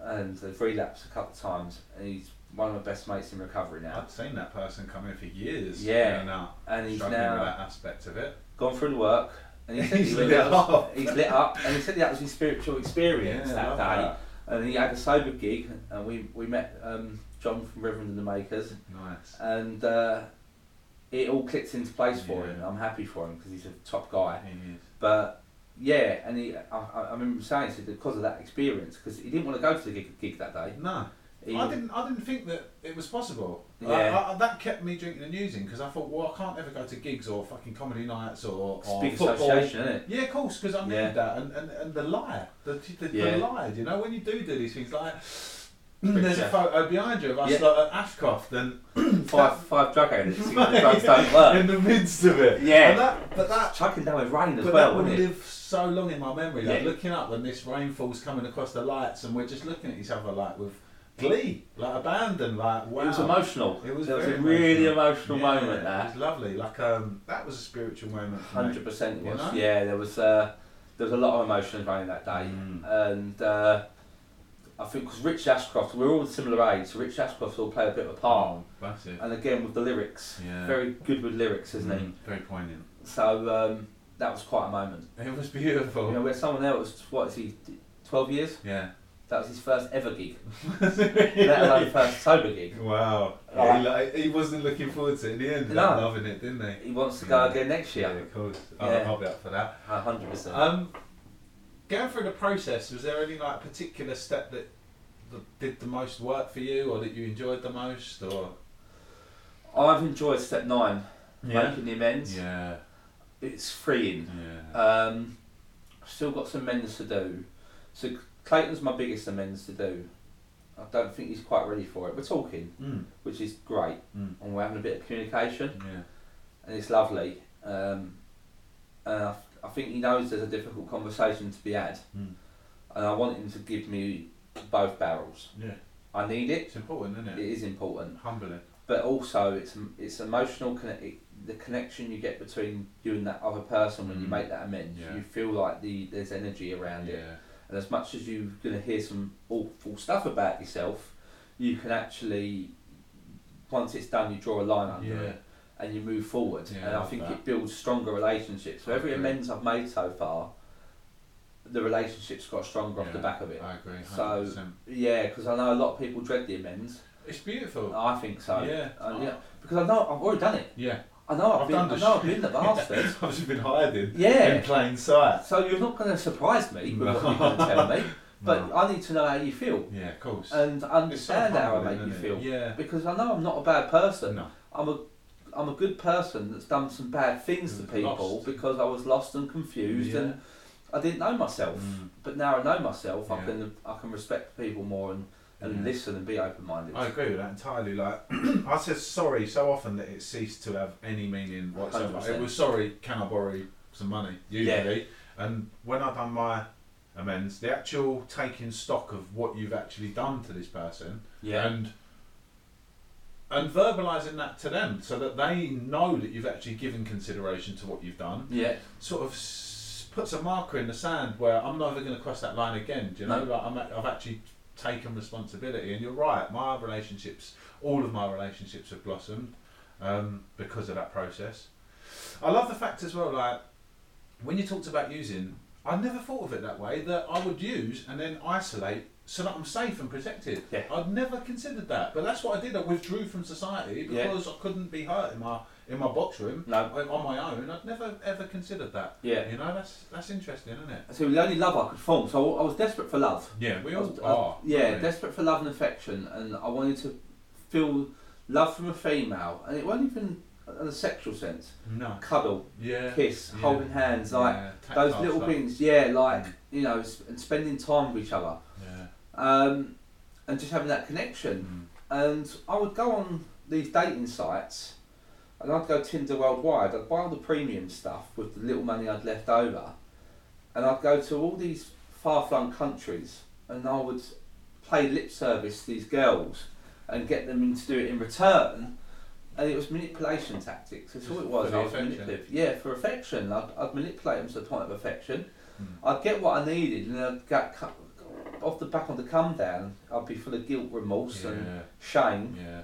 and they've relapsed a couple of times, and he's one of my best mates in recovery now, I've seen that person come in for years. Yeah. And now and he's struggling with now that aspect of it. gone through the work, And he said *laughs* He's he lit up. He's lit up, and he said that was his spiritual experience Yeah, that day. that. And he had a sober gig, and we we met um, John from Reverend and the Makers, Nice. and uh, it all clicked into place for Yeah. him. I'm happy for him because he's a top guy. He is. But yeah, and he, I, I remember saying to because of that experience, because he didn't want to go to the gig, gig that day. No. He, I didn't. I didn't think that it was possible. Yeah. I, I, that kept me drinking and using because I thought, well, I can't ever go to gigs or fucking comedy nights or, or big football. association, isn't it? Yeah, of course, because I need Yeah. that, and, and, and the liar, the, the, Yeah. the lie. You know, when you do do these things, like. There's a photo behind you of us Yeah. like, at Ashcroft, and *clears throat* Five five drug addicts. drugs don't *laughs* work. in the midst of it. Yeah. and that, but that Chucking down with rain as But well, that would wouldn't it? live so long in my memory. Like Yeah. looking up when this rainfall's coming across the lights, and we're just looking at each other like with glee, like abandon, like wow. It was emotional. It was was a really emotional. emotional Yeah, moment It there. was lovely. Like um, that was a spiritual moment. Hundred percent You know? Yeah, there was uh, there was a lot of emotions running that day, Mm. and uh, I think because Rich Ashcroft, we we're all similar age, so Rich Ashcroft will play a bit of a part. Oh, that's it. And again with the lyrics, Yeah. very good with lyrics, isn't Mm, Very poignant. So um, that was quite a moment. It was beautiful. You know, where someone else, what is he, twelve years? yeah. That was his first ever gig, *laughs* let alone first sober gig. Wow. Yeah, he, like, he wasn't looking forward to it in the end. No. Loving it, didn't he? He wants to go Yeah. again next Yeah, year. of course. Yeah. I'll, I'll be up for that. A hundred percent. Um, going through the process, was there any like particular step that, that did the most work for you, or that you enjoyed the most, or? I've enjoyed step nine, making the amends. Yeah. It's freeing. Yeah. Um, I've still got some amends to do. So Clayton's my biggest amends to do. I don't think he's quite ready for it. We're talking, mm. which is great, Mm. and we're having a bit of communication, Yeah. and it's lovely. Um, and I, I think he knows there's a difficult conversation to be had, Mm. and I want him to give me both barrels. Yeah. I need it. It's important, isn't It it? is important, Humbling. but also it's it's emotional. Connect, the connection you get between you and that other person when you Mm. make that amends, Yeah. you feel like the there's energy around it. And as much as you're going to hear some awful stuff about yourself, you can actually, once it's done, you draw a line under Yeah. it and you move forward. Yeah, and I love think that. it builds stronger relationships. So I every agree. amends I've made so far, the relationship's got stronger off the back of it. I agree. 100%. So yeah, because I know a lot of people dread the amends. it's beautiful. I think so. Yeah. Uh, yeah. Because I know I've already done it. Yeah. I know I've, I've been. done I know I've been the *laughs* bastard. I've *laughs* just been hiding. Yeah. In plain sight. So you're not going to surprise me with what you're going to tell me, *laughs* but No. I need to know how you feel. Yeah, of course. and understand so how I make you feel. Yeah. Because I know I'm not a bad person. No. I'm a I'm a good person that's done some bad things to Mm, people lost. because I was lost and confused Yeah. and I didn't know myself. Mm. But now I know myself, I can I can respect people more and, and Yeah. listen and be open minded. I agree with that entirely. Like *clears throat* I said sorry so often that it ceased to have any meaning whatsoever. 100%. It was sorry, can I borrow some money? Usually. And when I've done my amends, the actual taking stock of what you've actually done to this person Yeah. and and verbalizing that to them so that they know that you've actually given consideration to what you've done yeah. sort of s- puts a marker in the sand where I'm never going to cross that line again. Do you know? No. Like I'm, a- I've actually taken responsibility, and you're right. My relationships, all of my relationships, have blossomed um, because of that process. I love the fact as well. Like when you talked about using, I never thought of it that way. That I would use and then isolate so that I'm safe and protected. Yeah. I'd never considered that, but that's what I did. I withdrew from society Yeah. because I couldn't be hurt in my in my box room No. on my own. I'd never ever considered that. Yeah. You know, that's that's interesting, isn't it? So the only love I could form. So I was desperate for love. Yeah, we all was- I- are. yeah, aren't we? desperate for love and affection, and I wanted to feel love from a female, and it wasn't even in a sexual sense. no. Cuddle, Yeah. kiss, yeah, holding hands, like yeah, those little stuff. things. Yeah, like Mm. you know, s- and spending time with each other, Yeah. Um, and just having that connection. Mm. And I would go on these dating sites, and I'd go Tinder worldwide. I'd buy all the premium stuff with the little money I'd left over, and I'd go to all these far-flung countries, and I would play lip service to these girls, and get them to do it in return. And it was manipulation tactics. That's all it was. For I was affection. manipulative. Yeah, for affection. I'd, I'd manipulate them to the point of affection. Mm. I'd get what I needed, and I'd get off the back of the come down. I'd be full of guilt, remorse, and shame. Yeah.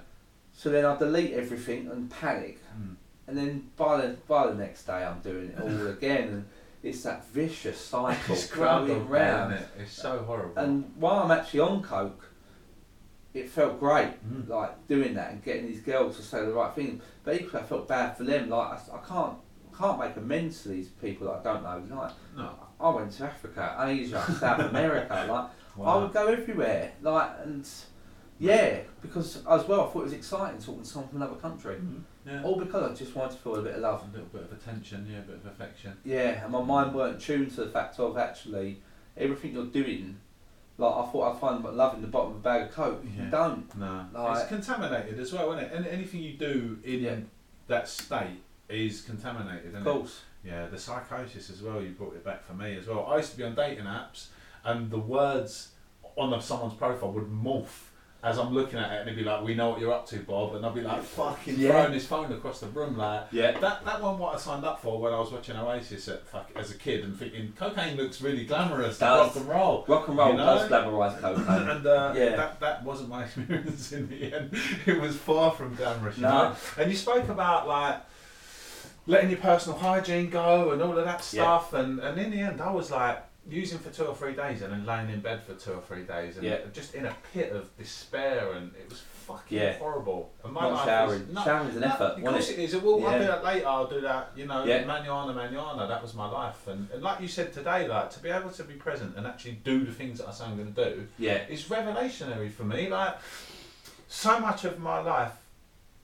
So then I delete everything and panic, Mm. and then by the by the next day I'm doing it all *laughs* again. And it's that vicious *laughs* cycle It's going groundhog round. it? It's so horrible. And while I'm actually on coke, it felt great, Mm. like doing that and getting these girls to say the right thing. But equally, I felt bad for them. Like I, I can't, can't make amends to these people that I don't know. Like no. I went to Africa, Asia, South America. Like I would go everywhere. Like and yeah, because as well, I thought it was exciting talking to someone from another country. Mm. Yeah. All because I just wanted to feel a bit of love. A little bit of attention, yeah, a bit of affection. Yeah, and my mind weren't tuned to the fact of actually everything you're doing. Like I thought I'd find love in the bottom of a bag of coke. Yeah. You don't. No, Like- it's contaminated as well, isn't it? And anything you do in Yeah. that state is contaminated, isn't Of course. it? Yeah, the psychosis as well. You brought it back for me as well. I used to be on dating apps, and the words on the, someone's profile would morph as I'm looking at it, and it'd be like, "We know what you're up to, Bob," and I'd be like, "Fucking Yeah. throwing his phone across the room, like." Yeah. That that one what I signed up for when I was watching Oasis at fuck, as a kid and thinking cocaine looks really glamorous, Does. rock and roll. Rock and roll You know? does glamorise cocaine. *laughs* and uh, Yeah. that that wasn't my *laughs* experience in the end. It was far from glamorous, you No. know. And you spoke about like letting your personal hygiene go and all of that Yeah. stuff, and and in the end, I was like using for two or three days and then laying in bed for two or three days and Yeah. just in a pit of despair, and it was fucking Yeah. horrible. And my Not life showering. was, no, Showering's an no, effort, Of course it? it is. Well, I'll do that later. I'll do that. You know, Yeah. manuana, manuana. That was my life, and, and like you said today, like to be able to be present and actually do the things that I say I'm going to do Yeah. it's revelationary for me. Like so much of my life,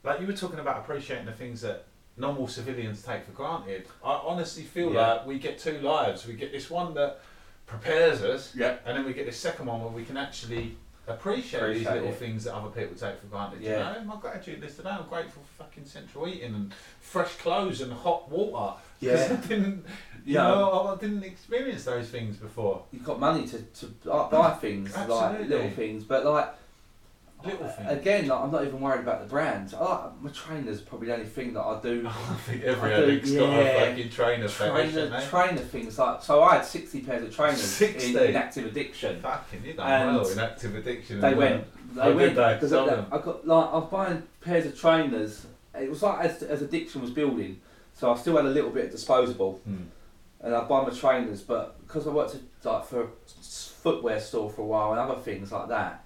like you were talking about appreciating the things that normal civilians take for granted. I honestly feel Yeah. like we get two lives. We get this one that prepares us, Yeah. and then we get this second one where we can actually appreciate, these little it. things that other people take for granted. Yeah. You know, my gratitude list today. I'm grateful for fucking central eating and fresh clothes and hot water. Yeah. I didn't, you Yeah. know, I didn't experience those things before. You've got money to, to buy- things, like Absolutely. little things, but like Little uh, again, like, I'm not even worried about the brand. I like, my trainer's probably the only thing that I do. *laughs* I think every I do, addict's got a fucking trainer fetish, Trainer, haven't trainer things like so. I had sixty pairs of trainers 60? in, in active addiction. Fucking, you well in active addiction. They went. They Oh, went I. I got like I was buying pairs of trainers. It was like as, as addiction was building, so I still had a little bit disposable, Hmm. and I buy my trainers. But because I worked at, like for a footwear store for a while and other things like that,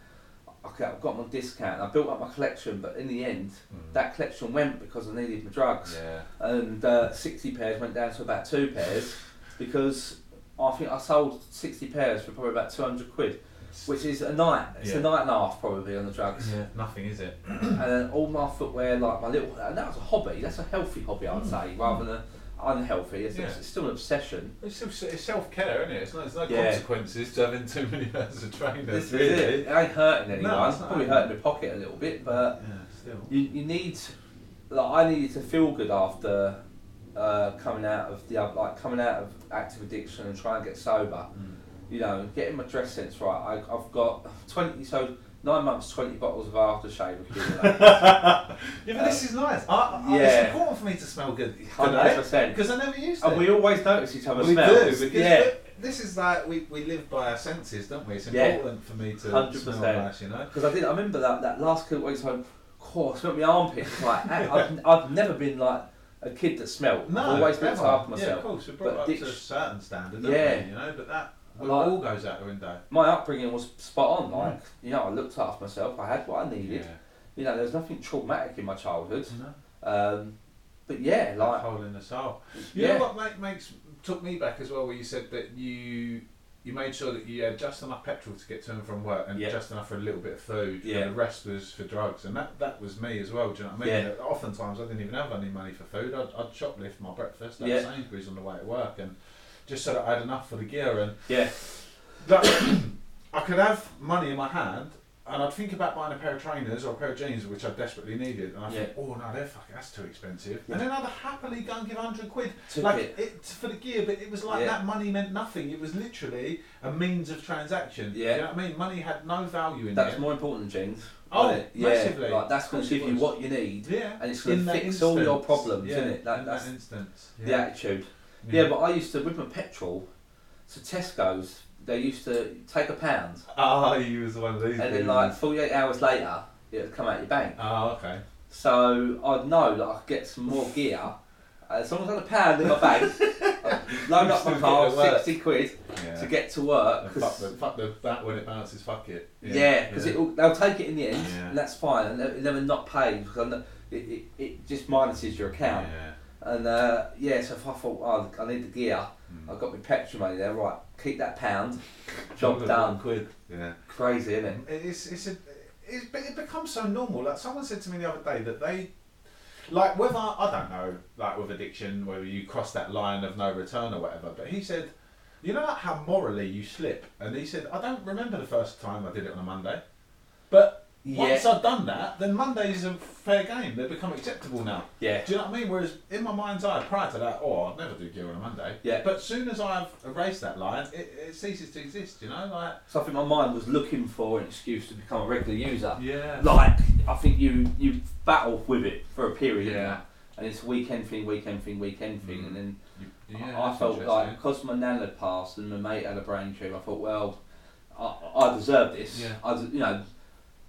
I got got them on discount. I built up my collection, but in the end, Hmm. that collection went because I needed my drugs, Yeah. and uh, sixty pairs went down to about two pairs because I think I sold sixty pairs for probably about two hundred quid, which is a night. It's Yeah. a night and a half probably on the drugs. Yeah, nothing is it? and then all my footwear, like my little, and that was a hobby. That's a healthy hobby, I'd say, rather than unhealthy. It's, Yeah. it's still an obsession. It's, it's self care, isn't it? It's no, there's no Yeah. consequences to having too many pairs of trainers. This is really. it. It ain't hurting anyone. No, it's probably hurting. my pocket a little bit, but Yeah, still. you, you need, like, I needed to feel good after uh, coming out of the like coming out of active addiction and trying to get sober. Mm. You know, getting my dress sense right. I, I've got twenty, so nine months, twenty bottles of aftershave accumulated. *laughs* yeah, but this um, is nice. I, I, yeah. It's important for me to smell good Hundred today percent. because I never used to. And we always notice each other's we smells. do yeah. this is like we, we live by our senses, don't we? It's Yeah. important for me to 100%. smell nice, you know. Because I did. I remember that that last couple of weeks. I course smelled my armpits. Like I- I've, *laughs* I've never been like a kid that smelt. No, I've always looked never. after Yeah, myself. of course, we're But brought up to a certain standard, don't Yeah. we? You know, but that Like- all goes out the window. My upbringing was spot on. Mm. Like you know, I looked after myself. I had what I needed. You know, there was nothing traumatic in my childhood. No, Um, but yeah, like hole in the soul. You yeah, know what make, makes took me back as well, where you said that you you made sure that you had just enough petrol to get to and from work, and Yeah. just enough for a little bit of food, Yeah. and the rest was for drugs, and that that was me as well. Do you know what I mean? Yeah. Oftentimes, I didn't even have any money for food. I'd, I'd shoplift my breakfast at Yeah. Sainsbury's on the way to work, and just so that I had enough for the gear and yeah, like, *coughs* I could have money in my hand and I'd think about buying a pair of trainers or a pair of jeans which I desperately needed and I think, oh no, they're fucking, that's too expensive. Yeah. And then I'd happily go and give 100 quid took like it. it. for the gear, but it was like Yeah. that money meant nothing. It was literally a means of transaction. Yeah. You know what I mean? Money had no value in That's it. more important than jeans. Oh, yeah, massively. Like that's going to give you what you need, yeah. and it's going to that fix all your problems, yeah. isn't it? That, in that's that instance. the attitude. Yeah. but I used to with my petrol. So Tesco's, they used to take a pound, *laughs* Oh, you was one of these. and then like 48 hours later, it would come out your bank. Oh, okay. So I'd know that I could get some more gear. Uh, As long as I had a pound in my bank, *laughs* uh, load up my Still car, get to work. sixty quid Yeah. to get to work. And 'cause- fuck the fuck the that when it bounces. Fuck it. yeah, because they'll take it in the end, Yeah. and that's fine, and they'll never not pay because I know it, it, it just minuses your account. Yeah. And uh, yeah, so if I thought, oh, I need the gear, Mm. I've got my petrol money there, right, keep that pound, job *laughs* done. Quid. Yeah. Crazy, isn't it? It's it's a it's, but it becomes so normal. Like someone said to me the other day that they like whether I don't know like with addiction whether you cross that line of no return or whatever. But he said, you know like how morally you slip, and he said I don't remember the first time I did it on a Monday, but. Once I've done that, then Monday's a fair game. They become acceptable now. yeah, Do you know what I mean? Whereas in my mind's eye, prior to that, oh, I'd never do gear on a Monday. Yeah. But soon as I've erased that line, it, it ceases to exist. You know, like So I think my mind was looking for an excuse to become a regular user. yeah, Like I think you you battle with it for a period, Yeah. and it's weekend thing, weekend thing, weekend thing, Mm. and then You- yeah, I that's felt like because my nan had passed and my mate had a brain tumor, I thought, well, I, I deserve this. Yeah. I, you know,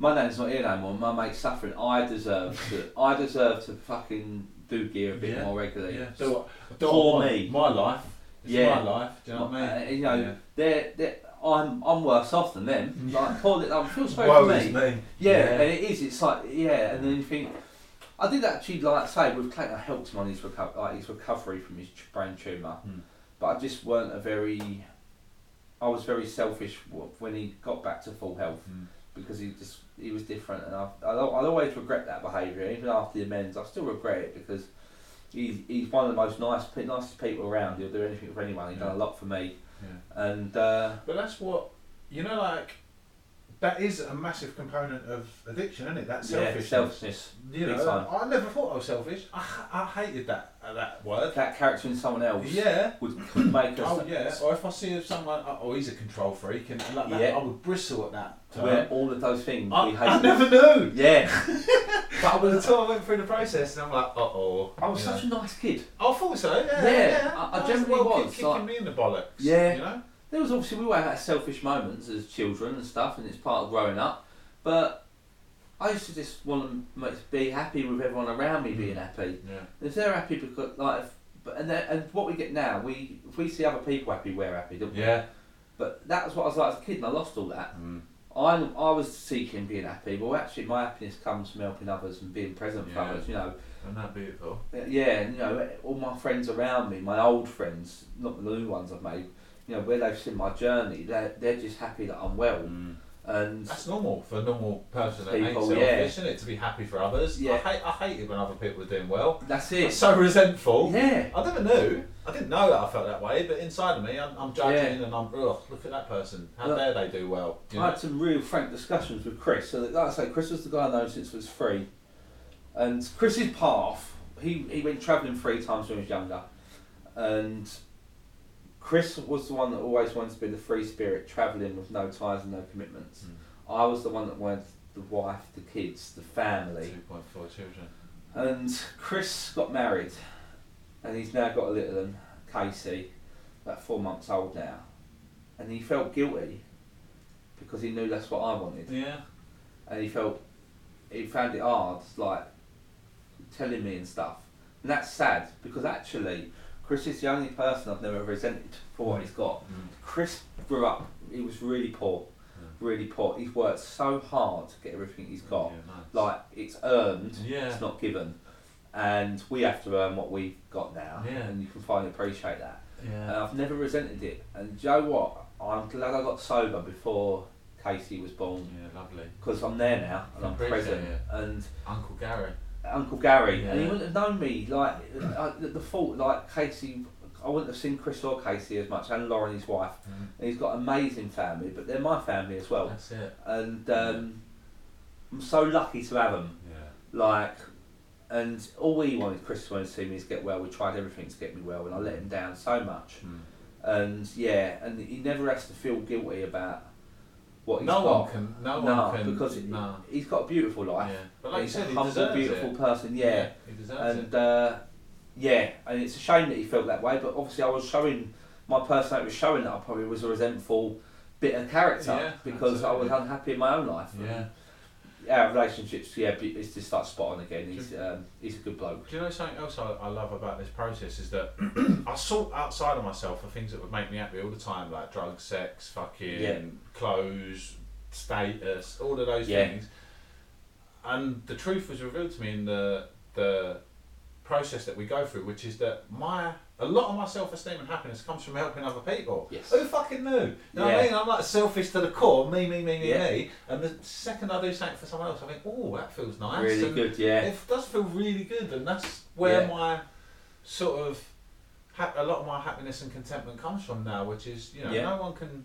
my nan's not here anymore. My mate's suffering. I deserve *laughs* to. I deserve to fucking do gear a bit Yeah. more regularly. yeah, do it, do it Poor my, me. my life. It's Yeah. my life. Do you know what I Uh, mean? you know, Yeah. they're, they're, I'm I'm worse off than them. Like poor little, I feel sorry Woe for is me. me. Yeah, and it is. It's like yeah, and then you think. I did actually like say with Clayton, I helped him on his recovery, like his recovery from his t- brain tumor, Hmm. but I just weren't a very. I was very selfish w- when he got back to full health Mm. because he just he was different, and I I'll, I'll always regret that behaviour even after the amends. I still regret it because he's he's one of the most nice nicest people around. He'll do anything for anyone. He's done a lot for me, Yeah. and uh, But that's what you know. Like that is a massive component of addiction, isn't it? That yeah, selfishness. selfishness. you big know, time. I never thought I was selfish. I, I hated that uh, that word. That character in someone else Yeah. would could make us. Oh yeah, or if I see someone, oh he's a control freak, and like that, Yeah. I would bristle at that. Where all of those things I, we hate. I never knew. Yeah. *laughs* but I By the was, time I went through the process, and I'm like, uh oh. I was such a nice kid. I thought so. Yeah, Yeah, yeah. I- I That generally was, kicking like- me in the bollocks. Yeah. you know. There was obviously we all had selfish moments as children and stuff, and it's part of growing up. But I used to just want to be happy with everyone around me being happy. Yeah. If they're happy because like, if, but and then, and what we get now, we if we see other people happy, we're happy, don't we? Yeah. But that was what I was like as a kid, and I lost all that. Mm. I I was seeking being happy, but actually my happiness comes from helping others and being present for others. You know, Isn't that beautiful? Yeah, and you know, all my friends around me, my old friends, not the new ones I've made, you know, where they've seen my journey, they're, they're just happy that I'm well. Mm. And That's normal for a normal person that People, ain't selfish, yeah. isn't it? To be happy for others. Yeah. I hate I hate it when other people are doing well. that's I'm it. so resentful. Yeah. I never knew. I didn't know that I felt that way, but inside of me, I'm, I'm judging Yeah. and I'm, ugh, look at that person. How Look, dare they do well? You I know? had some real frank discussions with Chris. So, like I say, Chris was the guy I known since I was three. And Chris's path, he, he went travelling three times when he was younger. And Chris was the one that always wanted to be the free spirit, travelling with no ties and no commitments. Hmm. I was the one that wanted the wife, the kids, the family. Two point four children. And Chris got married, and he's now got a little one, Casey, about four months old now, and he felt guilty because he knew that's what I wanted, Yeah. and he felt he found it hard, like telling me and stuff, and that's sad because actually Chris is the only person I've never resented for what he's got. Mm. Chris grew up; he was really poor, really poor. He's worked so hard to get everything he's got. Yeah, nice. Like it's earned. Yeah. It's not given. And we have to earn what we've got now. Yeah. And you can finally appreciate that. And I've never resented it. And do you know what? I'm glad I got sober before Casey was born. Yeah, lovely. Because I'm there now and I'm present. And Uncle Gary. Uncle Gary, and he wouldn't have known me. Like I, the, the fault, like Casey, I wouldn't have seen Chris or Casey as much, and Lauren, his wife. Mm-hmm. And he's got amazing family, but they're my family as well. That's it. And um, I'm so lucky to have them. Yeah. Like, and all we wanted, Chris wanted to see me is get well. We tried everything to get me well, and I let him down so much. Mm. And yeah, and he never has to feel guilty about what he's No got. one can. No, no, one can. because it- no. he's got a beautiful life. Yeah. But like you he's said, a he humble, deserves beautiful it. person. Yeah, He deserves and it. uh, yeah, and it's a shame that he felt that way. But obviously, I was showing my personality was showing that I probably was a resentful, bitter character Yeah, because I was unhappy in my own life. Yeah. Our relationships, yeah, it's just like spot on again. He's um, he's a good bloke. Do you know something else I, I love about this process is that *clears throat* I sort outside of myself for things that would make me happy all the time, like drugs, sex, fucking Yeah. clothes, status, all of those Yeah. things. And the truth was revealed to me in the the process that we go through, which is that my a lot of my self esteem and happiness comes from helping other people. Yes. Who fucking knew? You know what I mean? I'm like selfish to the core, me, me, me, me, Yeah. me. And the second I do something for someone else, I think, oh, that feels nice. Really and good, yeah. It does feel really good, and that's where Yeah. my sort of ha- a lot of my happiness and contentment comes from now, which is you know Yeah. no one can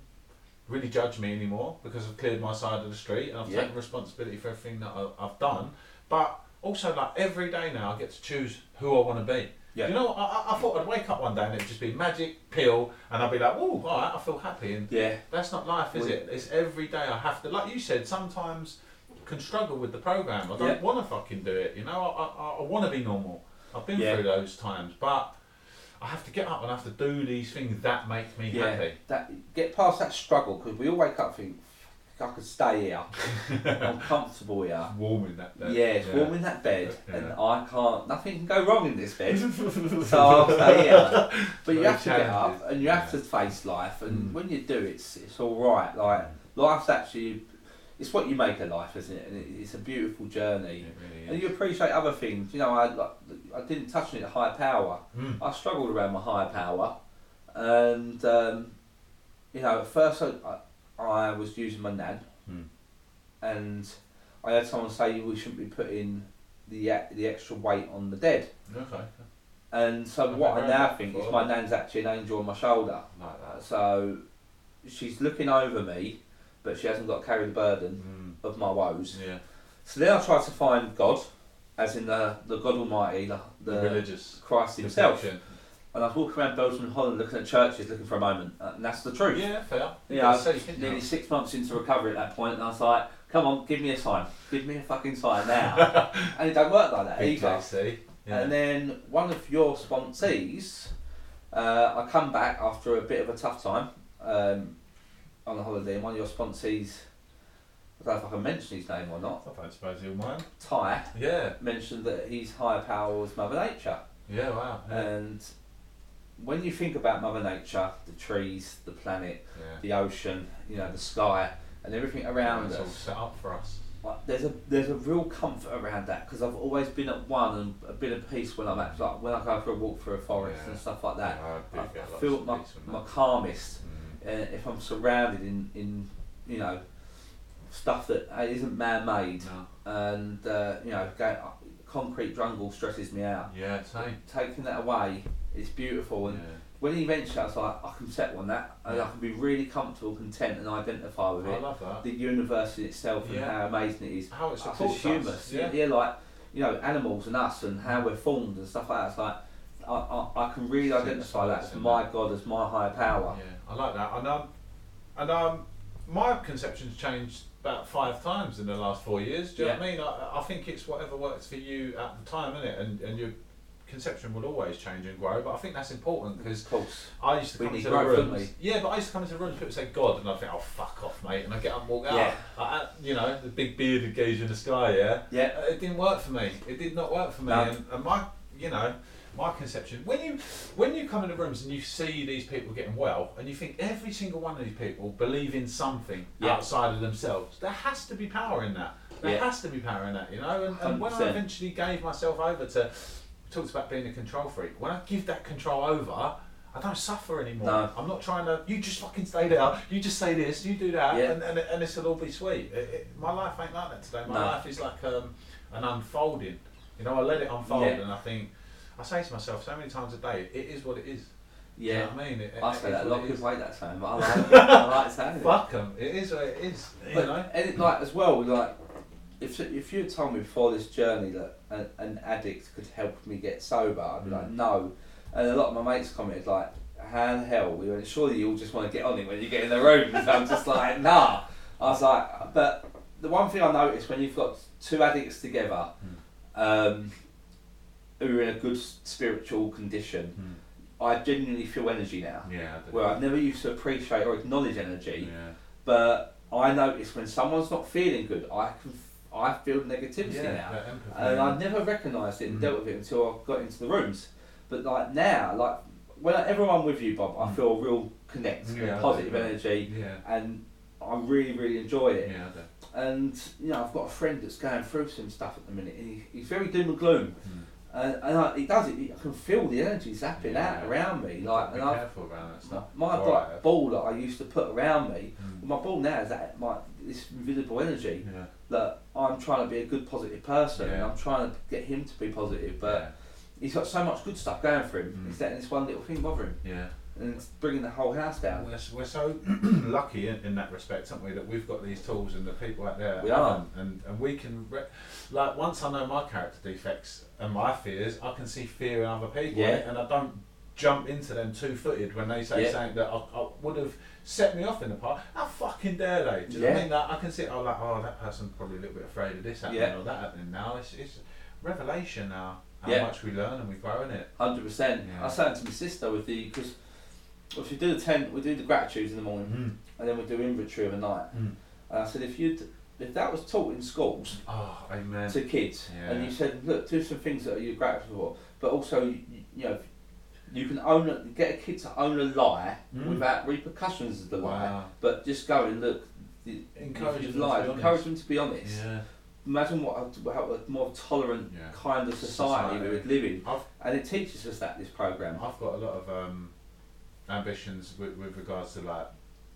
really judge me anymore because I've cleared my side of the street and I've Yeah. taken responsibility for everything that I've done. But also, like every day now, I get to choose who I want to be. Yeah. You know, I, I- thought I'd wake up one day and it'd just be magic pill, and I'd be like, "Oh, all right, I feel happy." And Yeah, that's not life, is it? It's every day I have to, like you said, sometimes can struggle with the program. I don't Yeah. want to fucking do it. You know, I, I, I want to be normal. I've been Yeah. through those times, but I have to get up and I have to do these things that make me yeah. happy. That get past that struggle because we all wake up and think, "Fuck, I could stay here. *laughs* I'm comfortable here. It's Warm in that bed. Yeah, it's warm in that bed, Yeah. and I can't. Nothing can go wrong in this bed, *laughs* so I'll stay here. *laughs* But you have to get up and you have to face life, and Mm. when you do, it's it's all right. Like life's actually, it's what you make of life, isn't it? And it, it's a beautiful journey. Really And you appreciate other things. You know, I like, I didn't touch on it. High power. Mm. I struggled around my high power, and um, you know, at first I, I, I was using my nan, Hmm. and I had someone say we shouldn't be putting the the extra weight on the dead. Okay. And so I've what I now think before. is my nan's actually an angel on my shoulder. Like that. So she's looking over me, but she hasn't got to carry the burden Mm. of my woes. Yeah. So then I tried to find God, as in the the God Almighty, the, The, the religious. Christ Himself. depiction. And I was walking around Belgium and Holland looking at churches looking for a moment, uh, and that's the truth. Yeah, fair. Yeah, I was couldn't nearly you? six months into recovery at that point, and I was like, "Come on, give me a sign, give me a fucking sign now." *laughs* and it don't work like that Big either. JC. Yeah. And then one of your sponsees, uh, I come back after a bit of a tough time um, on a holiday, and one of your sponsees, I don't know if I can mention his name or not, I don't suppose he'll mind. Ty, Yeah. mentioned that his higher power was Mother Nature. Yeah. Wow. Yeah. And when you think about Mother Nature, the trees, the planet, yeah. the ocean, you know, the sky, and everything around It's all set up for us. like, there's a there's a real comfort around that because I've always been at one and a bit of peace when I'm at like when I go for a walk through a forest Yeah. and stuff like that. Yeah, I I, I feel my, my calmest Mm. uh, if I'm surrounded in, in you know stuff that uh, isn't man made No. and uh, you know go, concrete jungle stresses me out. Yeah, same. Taking that away, it's beautiful and Yeah. when eventually I was like, I can settle on that, and Yeah. I can be really comfortable, content, and identify with I it. love that. The universe in itself and how amazing it is. How it Us supports humans, us. yeah. Yeah. like you know, animals and us and how we're formed and stuff like that. It's like I, I, I can really Sense identify that as my that. God, as my higher power. Yeah, I like that. And um, and um, my conception's changed about five times in the last four years. Do you know what I mean? I, I think it's whatever works for you at the time, isn't it? And and your conception will always change and grow. But I think that's important because. I used to We come into the don't. Yeah, but I used to come into the rooms. People say God, and I think, oh fuck off, mate. And I get up and walk out. Yeah. I, I- you know, the big bearded geezer in the sky. Yeah. Yeah. Uh, It didn't work for me. It did not work for me. No. And, and my, you know, my conception. When you when you come into rooms and you see these people getting well, and you think every single one of these people believe in something Yeah. outside of themselves, there has to be power in that. There Yeah. has to be power in that, you know. And, and when I eventually gave myself over to talks about being a control freak. When I give that control over, I don't suffer anymore. No. I'm not trying to. You just fucking stay there. You just say this. You do that, Yeah. and, and and this will all be sweet. It, it, my life ain't like that today. My No. life is like um, an unfolding. You know, I let it unfold, Yeah. and I think I say to myself so many times a day, it is what it is. Do you Yeah. know what I mean? It, I it say that a lot it of is. people hate that saying, but I like it. *laughs* I like saying it. Fuck 'em. It is what it is. You But, know. and it, like as well, like if if you had told me before this journey that an, an addict could help me get sober, I'd be Mm. like, no. And a lot of my mates commented like, how the hell? We went, surely you all just want to get on it when you get in the room. And I'm just like, *laughs* nah. I was like, but the one thing I noticed when you've got two addicts together, um, who are in a good spiritual condition, I genuinely feel energy now. Yeah. Where I've never used to appreciate or acknowledge energy. yeah. But I notice when someone's not feeling good, I can I feel negativity yeah, now. empathy. and I never recognised it and Mm. dealt with it until I got into the rooms. But like now, like whenever I'm with you, Bob, I Mm. feel a real connect, Yeah, positive do. energy, yeah, and I really, really enjoy it. yeah, And you know, I've got a friend that's going through some stuff at the minute, and he, he's very doom and gloom, Mm. And, and I, he does it. I can feel the energy zapping Yeah. out around me, like, Be and I, careful around that stuff. my Alright. like, ball that I used to put around me, Mm. my ball now is that my this invisible energy Yeah, that I'm trying to be a good, positive person, and I'm trying to get him to be positive, but. He's got so much good stuff going for him. Mm. He's letting this one little thing bother him, yeah. and it's bringing the whole house down. We're, we're so *clears throat* lucky in, in that respect, aren't we? That we've got these tools and the people out there We are. haven't. and and we can re- like once I know my character defects and my fears, I can see fear in other people, Yeah. and I don't jump into them two footed when they say Yeah. something that I, I would have set me off in the past. How fucking dare they? Do you know what I Yeah. mean? Like, I can see, oh, like, oh, that person's probably a little bit afraid of this happening Yeah. or that happening now. It's, it's revelation now. How Yeah. much we learn and we grow in it. Hundred percent. Yeah. I was saying to my sister with the because if you do the ten, we do the gratitudes in the morning, and then we do inventory of the night. Mm. And I said if you if that was taught in schools Oh, amen. to kids, and you said look do some things that you're grateful for, but also you, you know you can own a, get a kid to own a lie Mm. without repercussions of the lie, Wow. but just go and look. the- Encourage them to lied, be encourage honest. them to be honest. Yeah. Imagine what a, how a more tolerant, Yeah. kind of society, we would live in, I've, and it teaches us that this program. I've got a lot of um, ambitions with, with regards to like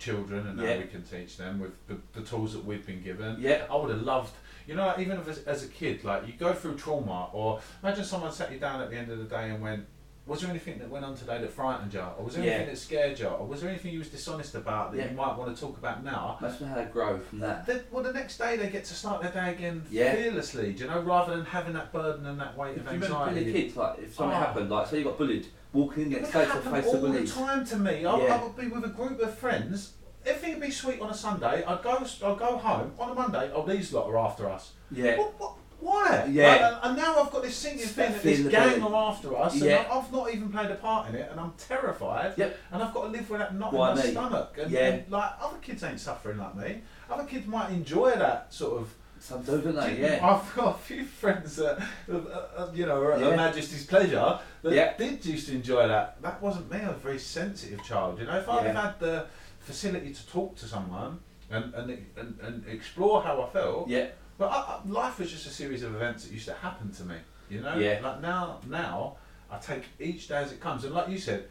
children and Yeah. how we can teach them with the, the tools that we've been given. Yeah, I would have loved, you know, even if as, as a kid, like you go through trauma, or imagine someone sat you down at the end of the day and went, "Was there anything that went on today that frightened you, or was there Yeah. anything that scared you, or was there anything you was dishonest about that Yeah. you might want to talk about now?" imagine how they grow from that. Well, the next day they get to start their day again Yeah. fearlessly, do you know, rather than having that burden and that weight Do of you remember being anxiety. a kid, like if something Oh. happened, like say you got bullied, walking in It next would day to face all the time to me. I, Yeah. I would be with a group of friends. Everything would be sweet on a Sunday. I'd go, I'd go home on a Monday. Oh, these lot are after us. Yeah, What, what, why? Yeah. And, and now I've got this sinking thing that this gang are after us, and Yeah. I- I've not even played a part in it, and I'm terrified. Yep. And I've got to live with that knot Why in my me? stomach. And, Yeah. and, like other kids ain't suffering like me. Other kids might enjoy that sort of. some do, don't they? Yeah, I've got a few friends that, uh, uh, you know, are at Yeah. Her Majesty's pleasure that Yeah. did used to enjoy that. That wasn't me. I was a very sensitive child. You know, if I'd have Yeah. had the facility to talk to someone and and, and, and explore how I felt, yeah, but I, I, life was just a series of events that used to happen to me. You know, Yeah. like now, now I take each day as it comes, and like you said,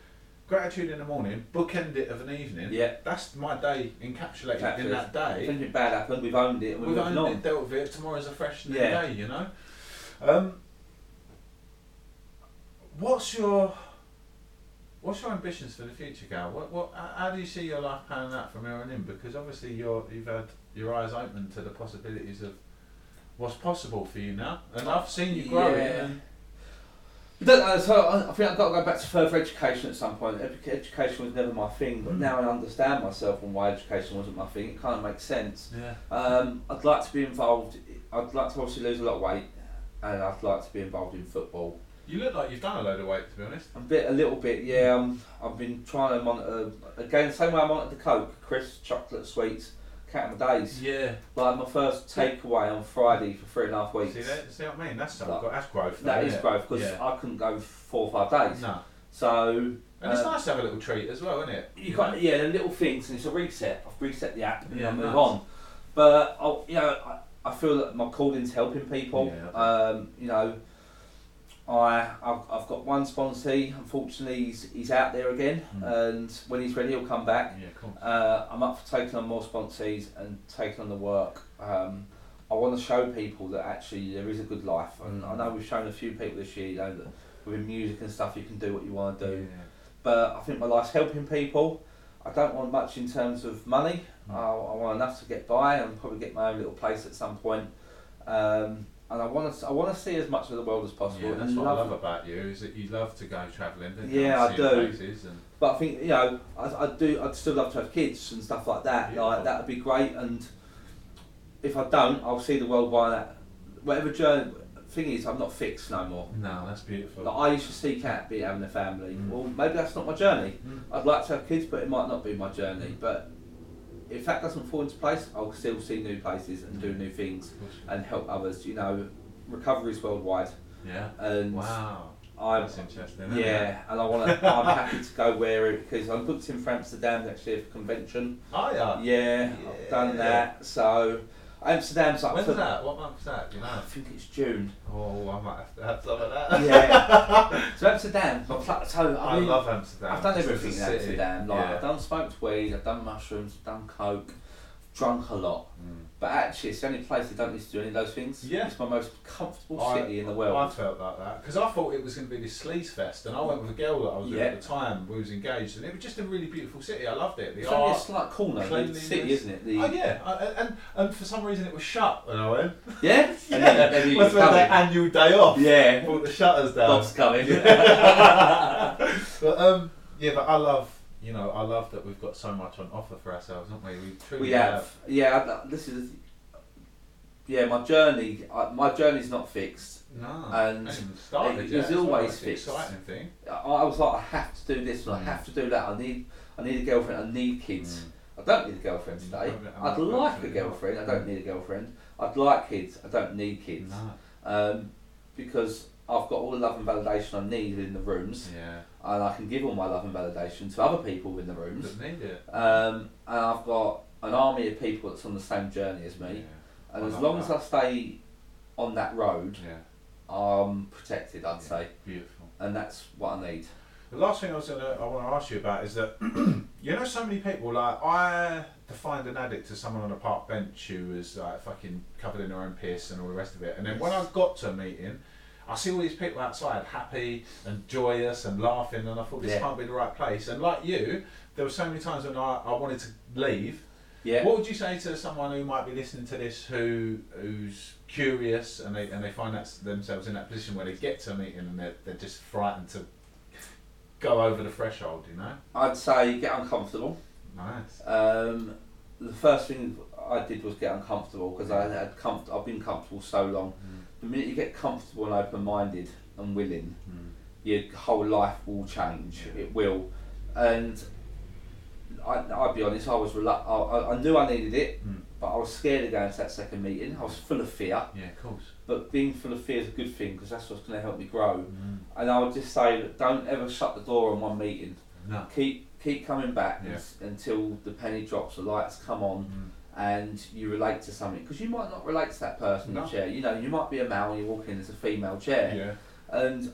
gratitude in the morning, bookend it of an evening. yeah. That's my day encapsulated in Captured. that If day. anything bad happened, we've owned it and we've We've only on. dealt with it. Tomorrow's a fresh new Yeah. day. You know. Um, what's your What's your ambitions for the future, Gal? What, what, how- do you see your life panning out from here on in? Because obviously you're, you've had your eyes open to the possibilities of what's possible for you now, and I've seen you growing. Yeah. And, I so I I think I've got to go back to further education at some point. Education was never my thing, but Mm. now I understand myself and why education wasn't my thing. It kind of makes sense. yeah. Um, I'd like to be involved. I'd like to obviously lose a lot of weight, and I'd like to be involved in football. You look like you've done a load of weight, to be honest. A bit, a little bit, yeah. Um, I've been trying to monitor again. the Same way I monitored the Coke, crisps, chocolate, sweets, count my days. Yeah. Like my first takeaway on Friday for three and a half weeks. See that? See what I mean? That's Like. That's growth. That though, is growth because Yeah. I couldn't go four or five days. No. So And it's uh, nice to have a little treat as well, isn't it? You got yeah, the little things, and it's a reset. I've reset the app and Yeah, I move nice. on. But I, you know, I, I feel that my calling's helping people. Yeah, um, you know, I I've, I've got one sponsee. Unfortunately, he's, he's out there again, Mm. and when he's ready, he'll come back. Yeah, cool. Uh, I'm up for taking on more sponsees and taking on the work. Um, I want to show people that actually there is a good life, and I know we've shown a few people this year, you know, that within music and stuff, you can do what you want to do Yeah. but I think my life's helping people. I don't want much in terms of money. Mm. I, I want enough to get by and probably get my own little place at some point. Um, and I want to I want to see as much of the world as possible. Yeah, that's what I love- love about you is that you love to go travelling. Yeah, I do. And But I think you know I, I do I'd still love to have kids and stuff like that. Like that would be great. And if I don't, I'll see the world by that. Whatever journey. Thing is, I'm not fixed no more. no, that's beautiful. Like I used to seek out be having a family. Mm. Well, maybe that's not my journey. Mm. I'd like to have kids, but it might not be my journey. But if that doesn't fall into place, I'll still see new places and do new things and help others. You know, recovery is worldwide, Yeah. and Wow. I'm That's interesting. Yeah, and I want to. I'm happy to go where it because I'm booked in for Amsterdam next year for convention. Oh yeah. Yeah, I've done that. So Amsterdam's up When's for. that? What month's that? Do you I think it's June. Oh, I might have to have some of that. Yeah. *laughs* So Amsterdam, but pla- so I, I mean, love Amsterdam. I've done everything in. Amsterdam. Like Yeah. I've done smoked weed, I've done mushrooms, I've done coke, drunk a lot. Mm. But actually, it's the only place I don't need to do any of those things. Yeah. It's my most comfortable I- city in the world. I felt like that because I thought it was going to be this sleaze fest, and I went with a girl that I was with at the time. We was engaged, and it was just a really beautiful city. I loved it. The It's only a art. slight corner of the city, isn't it? The, Oh yeah, I, and and for some reason it was shut when I went. yeah? *laughs* And then, then Must have their annual day off. Yeah. Brought the shutters down. Bob's coming. *laughs* but um, yeah, but I love you know I love that we've got so much on offer for ourselves, haven't we? We truly we have. Yeah, this is. Yeah, my journey. I, my journey's not fixed. No, And hasn't even started it yet. was as always It's fixed. exciting thing. I, I was like, I have to do this and I Mm. have to do that. I need, I need a girlfriend. I need kids. I don't need a girlfriend Mm, today. I'd like a girlfriend. I don't need a girlfriend. I'd like kids. I don't need kids. No. Um, because I've got all the love and validation I need in the rooms, Yeah. And I can give all my love and validation to other people in the rooms. Doesn't need it. Um, and I've got an army of people that's on the same journey as me. Yeah. And I as long that. as I stay on that road, Yeah. I'm protected. I'd Yeah. say, Beautiful. and that's what I need. The last thing I was gonna I want to ask you about is that *clears throat* you know so many people like I defined an addict as someone on a park bench who was like fucking covered in their own piss and all the rest of it. And then when I got to a meeting, I see all these people outside happy and joyous and laughing, and I thought this Yeah. can't be the right place. And like you, there were so many times when I, I wanted to leave. Yeah. What would you say to someone who might be listening to this who who's curious and they and they find that themselves in that position where they get to a meeting and they're, they're just frightened to go over the threshold, you know? I'd say get uncomfortable. Nice. Um, the first thing I did was get uncomfortable because I had comf- I've been comfortable so long. The minute you get comfortable and open-minded and willing, your whole life will change. Yeah. It will, and I, I'll be honest. I was relu- I, I- I knew I needed it, Mm. but I was scared of going to that second meeting. I was full of fear, Yeah, of course. but being full of fear is a good thing because that's what's going to help me grow. Mm. And I would just say that don't ever shut the door on one meeting. No. Keep keep coming back Yeah. until the penny drops, the lights come on, Mm. And you relate to something. Because you might not relate to that person in No. the chair. You know, you might be a male and you walk in as a female chair. Yeah. And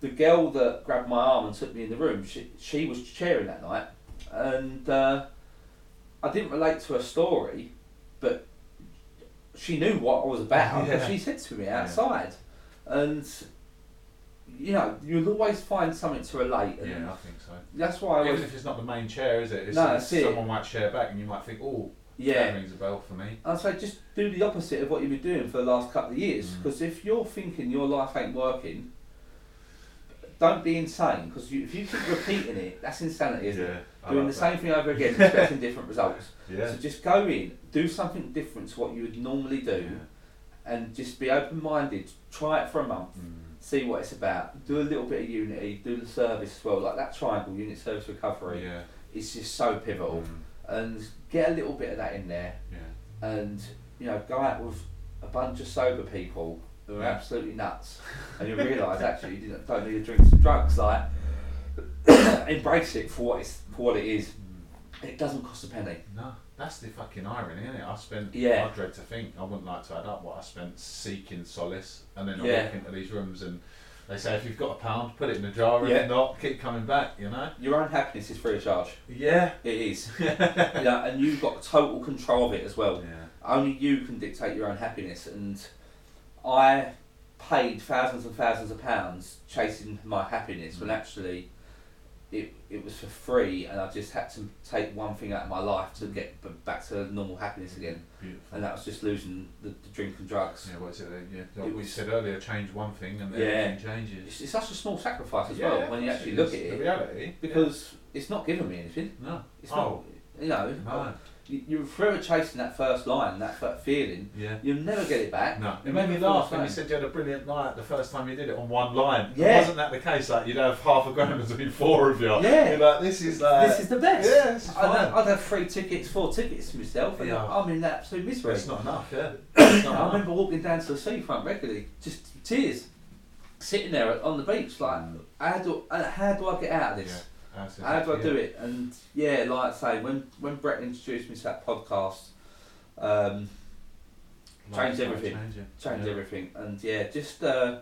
the girl that grabbed my arm and took me in the room, she, she was chairing that night, and uh, I didn't relate to her story, but she knew what I was about. Yeah. And she said to me Yeah. outside, and you know, you'll always find something to relate. And Yeah, I think so. That's why I Even was. if it's not the main chair, is it? It's, No, it's that's it. someone might share back and you might think, oh, that Yeah. rings a bell for me. I'd say just do the opposite of what you've been doing for the last couple of years. Mm. Because if you're thinking your life ain't working, don't be insane. Because you, if you keep repeating it, that's insanity, isn't it? I Doing the that. same thing over again, expecting *laughs* different results. Yeah. So just go in, do something different to what you would normally do, and just be open minded. Try it for a month, Mm. see what it's about. Do a little bit of unity, do the service as well. Like that triangle, unit service recovery, Yeah. it's just so pivotal. Mm. And get a little bit of that in there, Yeah. and you know, go out with a bunch of sober people who are absolutely nuts, and you *laughs* realise actually you don't need to drink some drugs. Like, *coughs* embrace it for what it's for what it is. Mm. It doesn't cost a penny. No, that's the fucking irony, isn't it? I spent, Yeah. I dread to think, I wouldn't like to add up what I spent seeking solace, and then I Yeah. walk into these rooms and they say, if you've got a pound, put it in a jar, Yeah. if not, keep coming back, you know? Your own happiness is free of charge. Yeah. It is. *laughs* yeah, and you've got total control of it as well. Yeah. Only you can dictate your own happiness. And I paid thousands and thousands of pounds chasing my happiness when mm. actually it, it was for free and I just had to take one thing out of my life to get b- back to normal happiness again. Beautiful. And that was just losing the, the drink and drugs. Yeah, what is it? uh, Yeah, like It we said earlier, change one thing and then Yeah. everything changes. It's, it's such a small sacrifice as Yeah, well when you actually look at it The reality. because it's not giving me anything. no. It's oh, not. You know, No. You, you're forever chasing that first line, that, that feeling. Yeah. You'll never get it back. No, it made me laugh when you said you had a brilliant night the first time you did it on one line. Yeah. Wasn't that the case? Like you'd have half a grand *laughs* between four of you. Yeah. You're like, this is like. this is the best. Yeah, this is I'd, fine. I'd have three tickets, four tickets myself, and Yeah. I'm in absolute misery. It's not enough, yeah. *coughs* Not I enough. remember walking down to the seafront regularly, just tears, sitting there on the beach, like, how do uh, how do I get out of Yeah. this? That's How do I do it? And yeah, like I say, when when Brett introduced me to that podcast, um, Changed everything. change changed Yeah. everything. And yeah, just uh,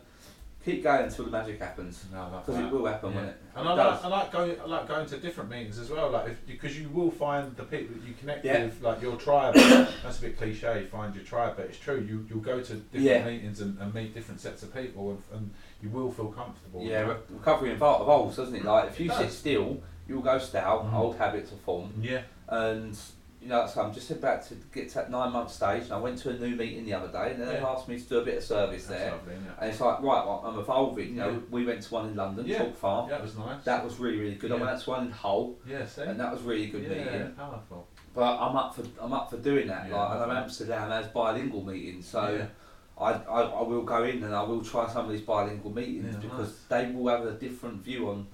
keep going until the magic happens, No, because it will happen, Yeah. won't it? And It I like, I like going I like going to different meetings as well, like because you will find the people that you connect Yeah. with, like your tribe. *coughs* that's a bit cliche, find your tribe, but it's true. You you'll go to different meetings and, and meet different sets of people, and, and you will feel comfortable. Yeah, re- recovery invol- evolves, doesn't it? Like if you It sit still, you'll go stale. Mhm. Old habits will form, yeah, and you know, so I'm just about to get to that nine month stage. And I went to a new meeting the other day, and they Yeah. asked me to do a bit of service that's there. lovely? And it's like, right, well, I'm evolving. You know, Yeah. we went to one in London, Yeah. Chalk Farm. Yeah, it was nice. That was really, really good. I went to one in Hull, yeah, see? and that was really good meeting. yeah, powerful. But I'm up for I'm up for doing that. Yeah, like, and I'm. Amsterdam has bilingual meetings, so. I, I I will go in and I will try some of these bilingual meetings Yeah, because they will have a different view on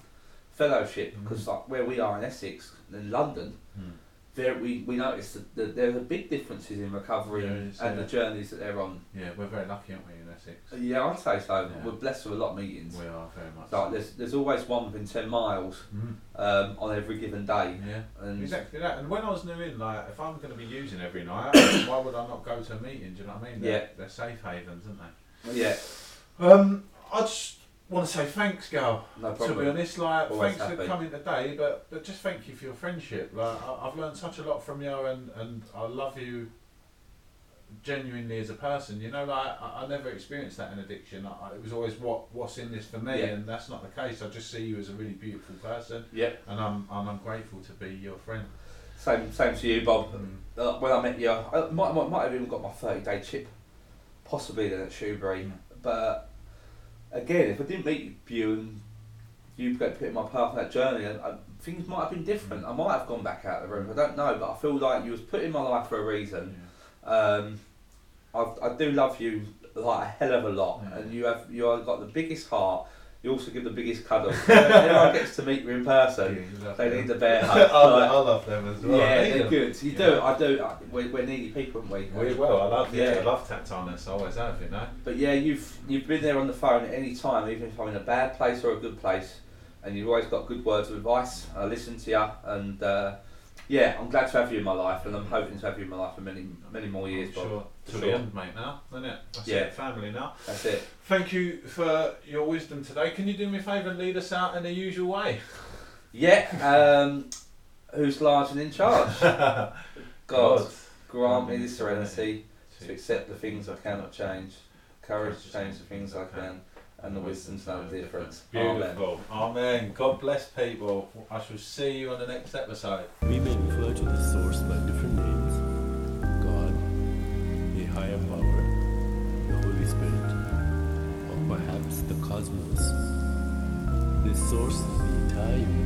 fellowship. Because like where we are in Essex, in London, Hmm. there we we notice that, that there are big differences in recovery and, and yeah. the journeys that they're on. Yeah, we're very lucky, aren't we, in Essex? Yeah, I'd say so. Yeah. We're blessed with a lot of meetings. We are very much. Like there's there's always one within ten miles Mhm. um, on every given day. Yeah. And Exactly that. And when I was new in, like, if I'm going to be using every night, *coughs* why would I not go to a meeting? Do you know what I mean? They're, Yeah. They're safe havens, aren't they? yeah, Um, I just want to say thanks, Gal. no problem. To be honest, like, Always thanks for coming today, but, but just thank you for your friendship. Like, I, I've learned such a lot from you, and, and I love you genuinely as a person. You know, like, I, I never experienced that in addiction. I, I- it was always what what's in this for me, Yeah. and that's not the case. I just see you as a really beautiful person, Yeah, and I'm and I'm grateful to be your friend. same same to you, Bob. Mm. uh, when I met you, I might, might, might have even got my 30 day chip, possibly then at Shoebury. Mm. But again, if I didn't meet you and you got put in my path on that journey, and uh, things might have been different. I might have gone back out of the room. I don't know, but I feel like you was put in my life for a reason. Um, I, I do love you like a hell of a lot, Yeah. and you have you have got the biggest heart. You also give the biggest cuddle. *laughs* Anyone gets to meet you in person, they need the bear I, *laughs* hug. I Like, love them as well. I yeah, they're them. good. You Yeah. do. I do. I- We're, we're needy people, aren't we? We will. I love yeah. Yeah. I love tactileness. I always have. You know. But yeah, you've you've been there on the phone at any time, even if I'm in a bad place or a good place, and you've always got good words of advice. I listen to you, and uh, yeah, I'm glad to have you in my life, and I'm hoping to have you in my life for many many more years. I'm. Sure. To Sure. the end, mate. Now, isn't it? That's Yeah. it. Family now. That's it. Thank you for your wisdom today. Can you do me a favour and lead us out in the usual way? Yeah. Um, who's large and in charge? *laughs* God, grant me the serenity to accept the things I cannot change, courage to change the things I can, and the wisdom to know the difference. Amen. Beautiful. Amen. God bless people. I shall see you on the next episode. We may refer to the source by different names God, a higher power, the Holy Spirit, or perhaps the cosmos. This source is the entire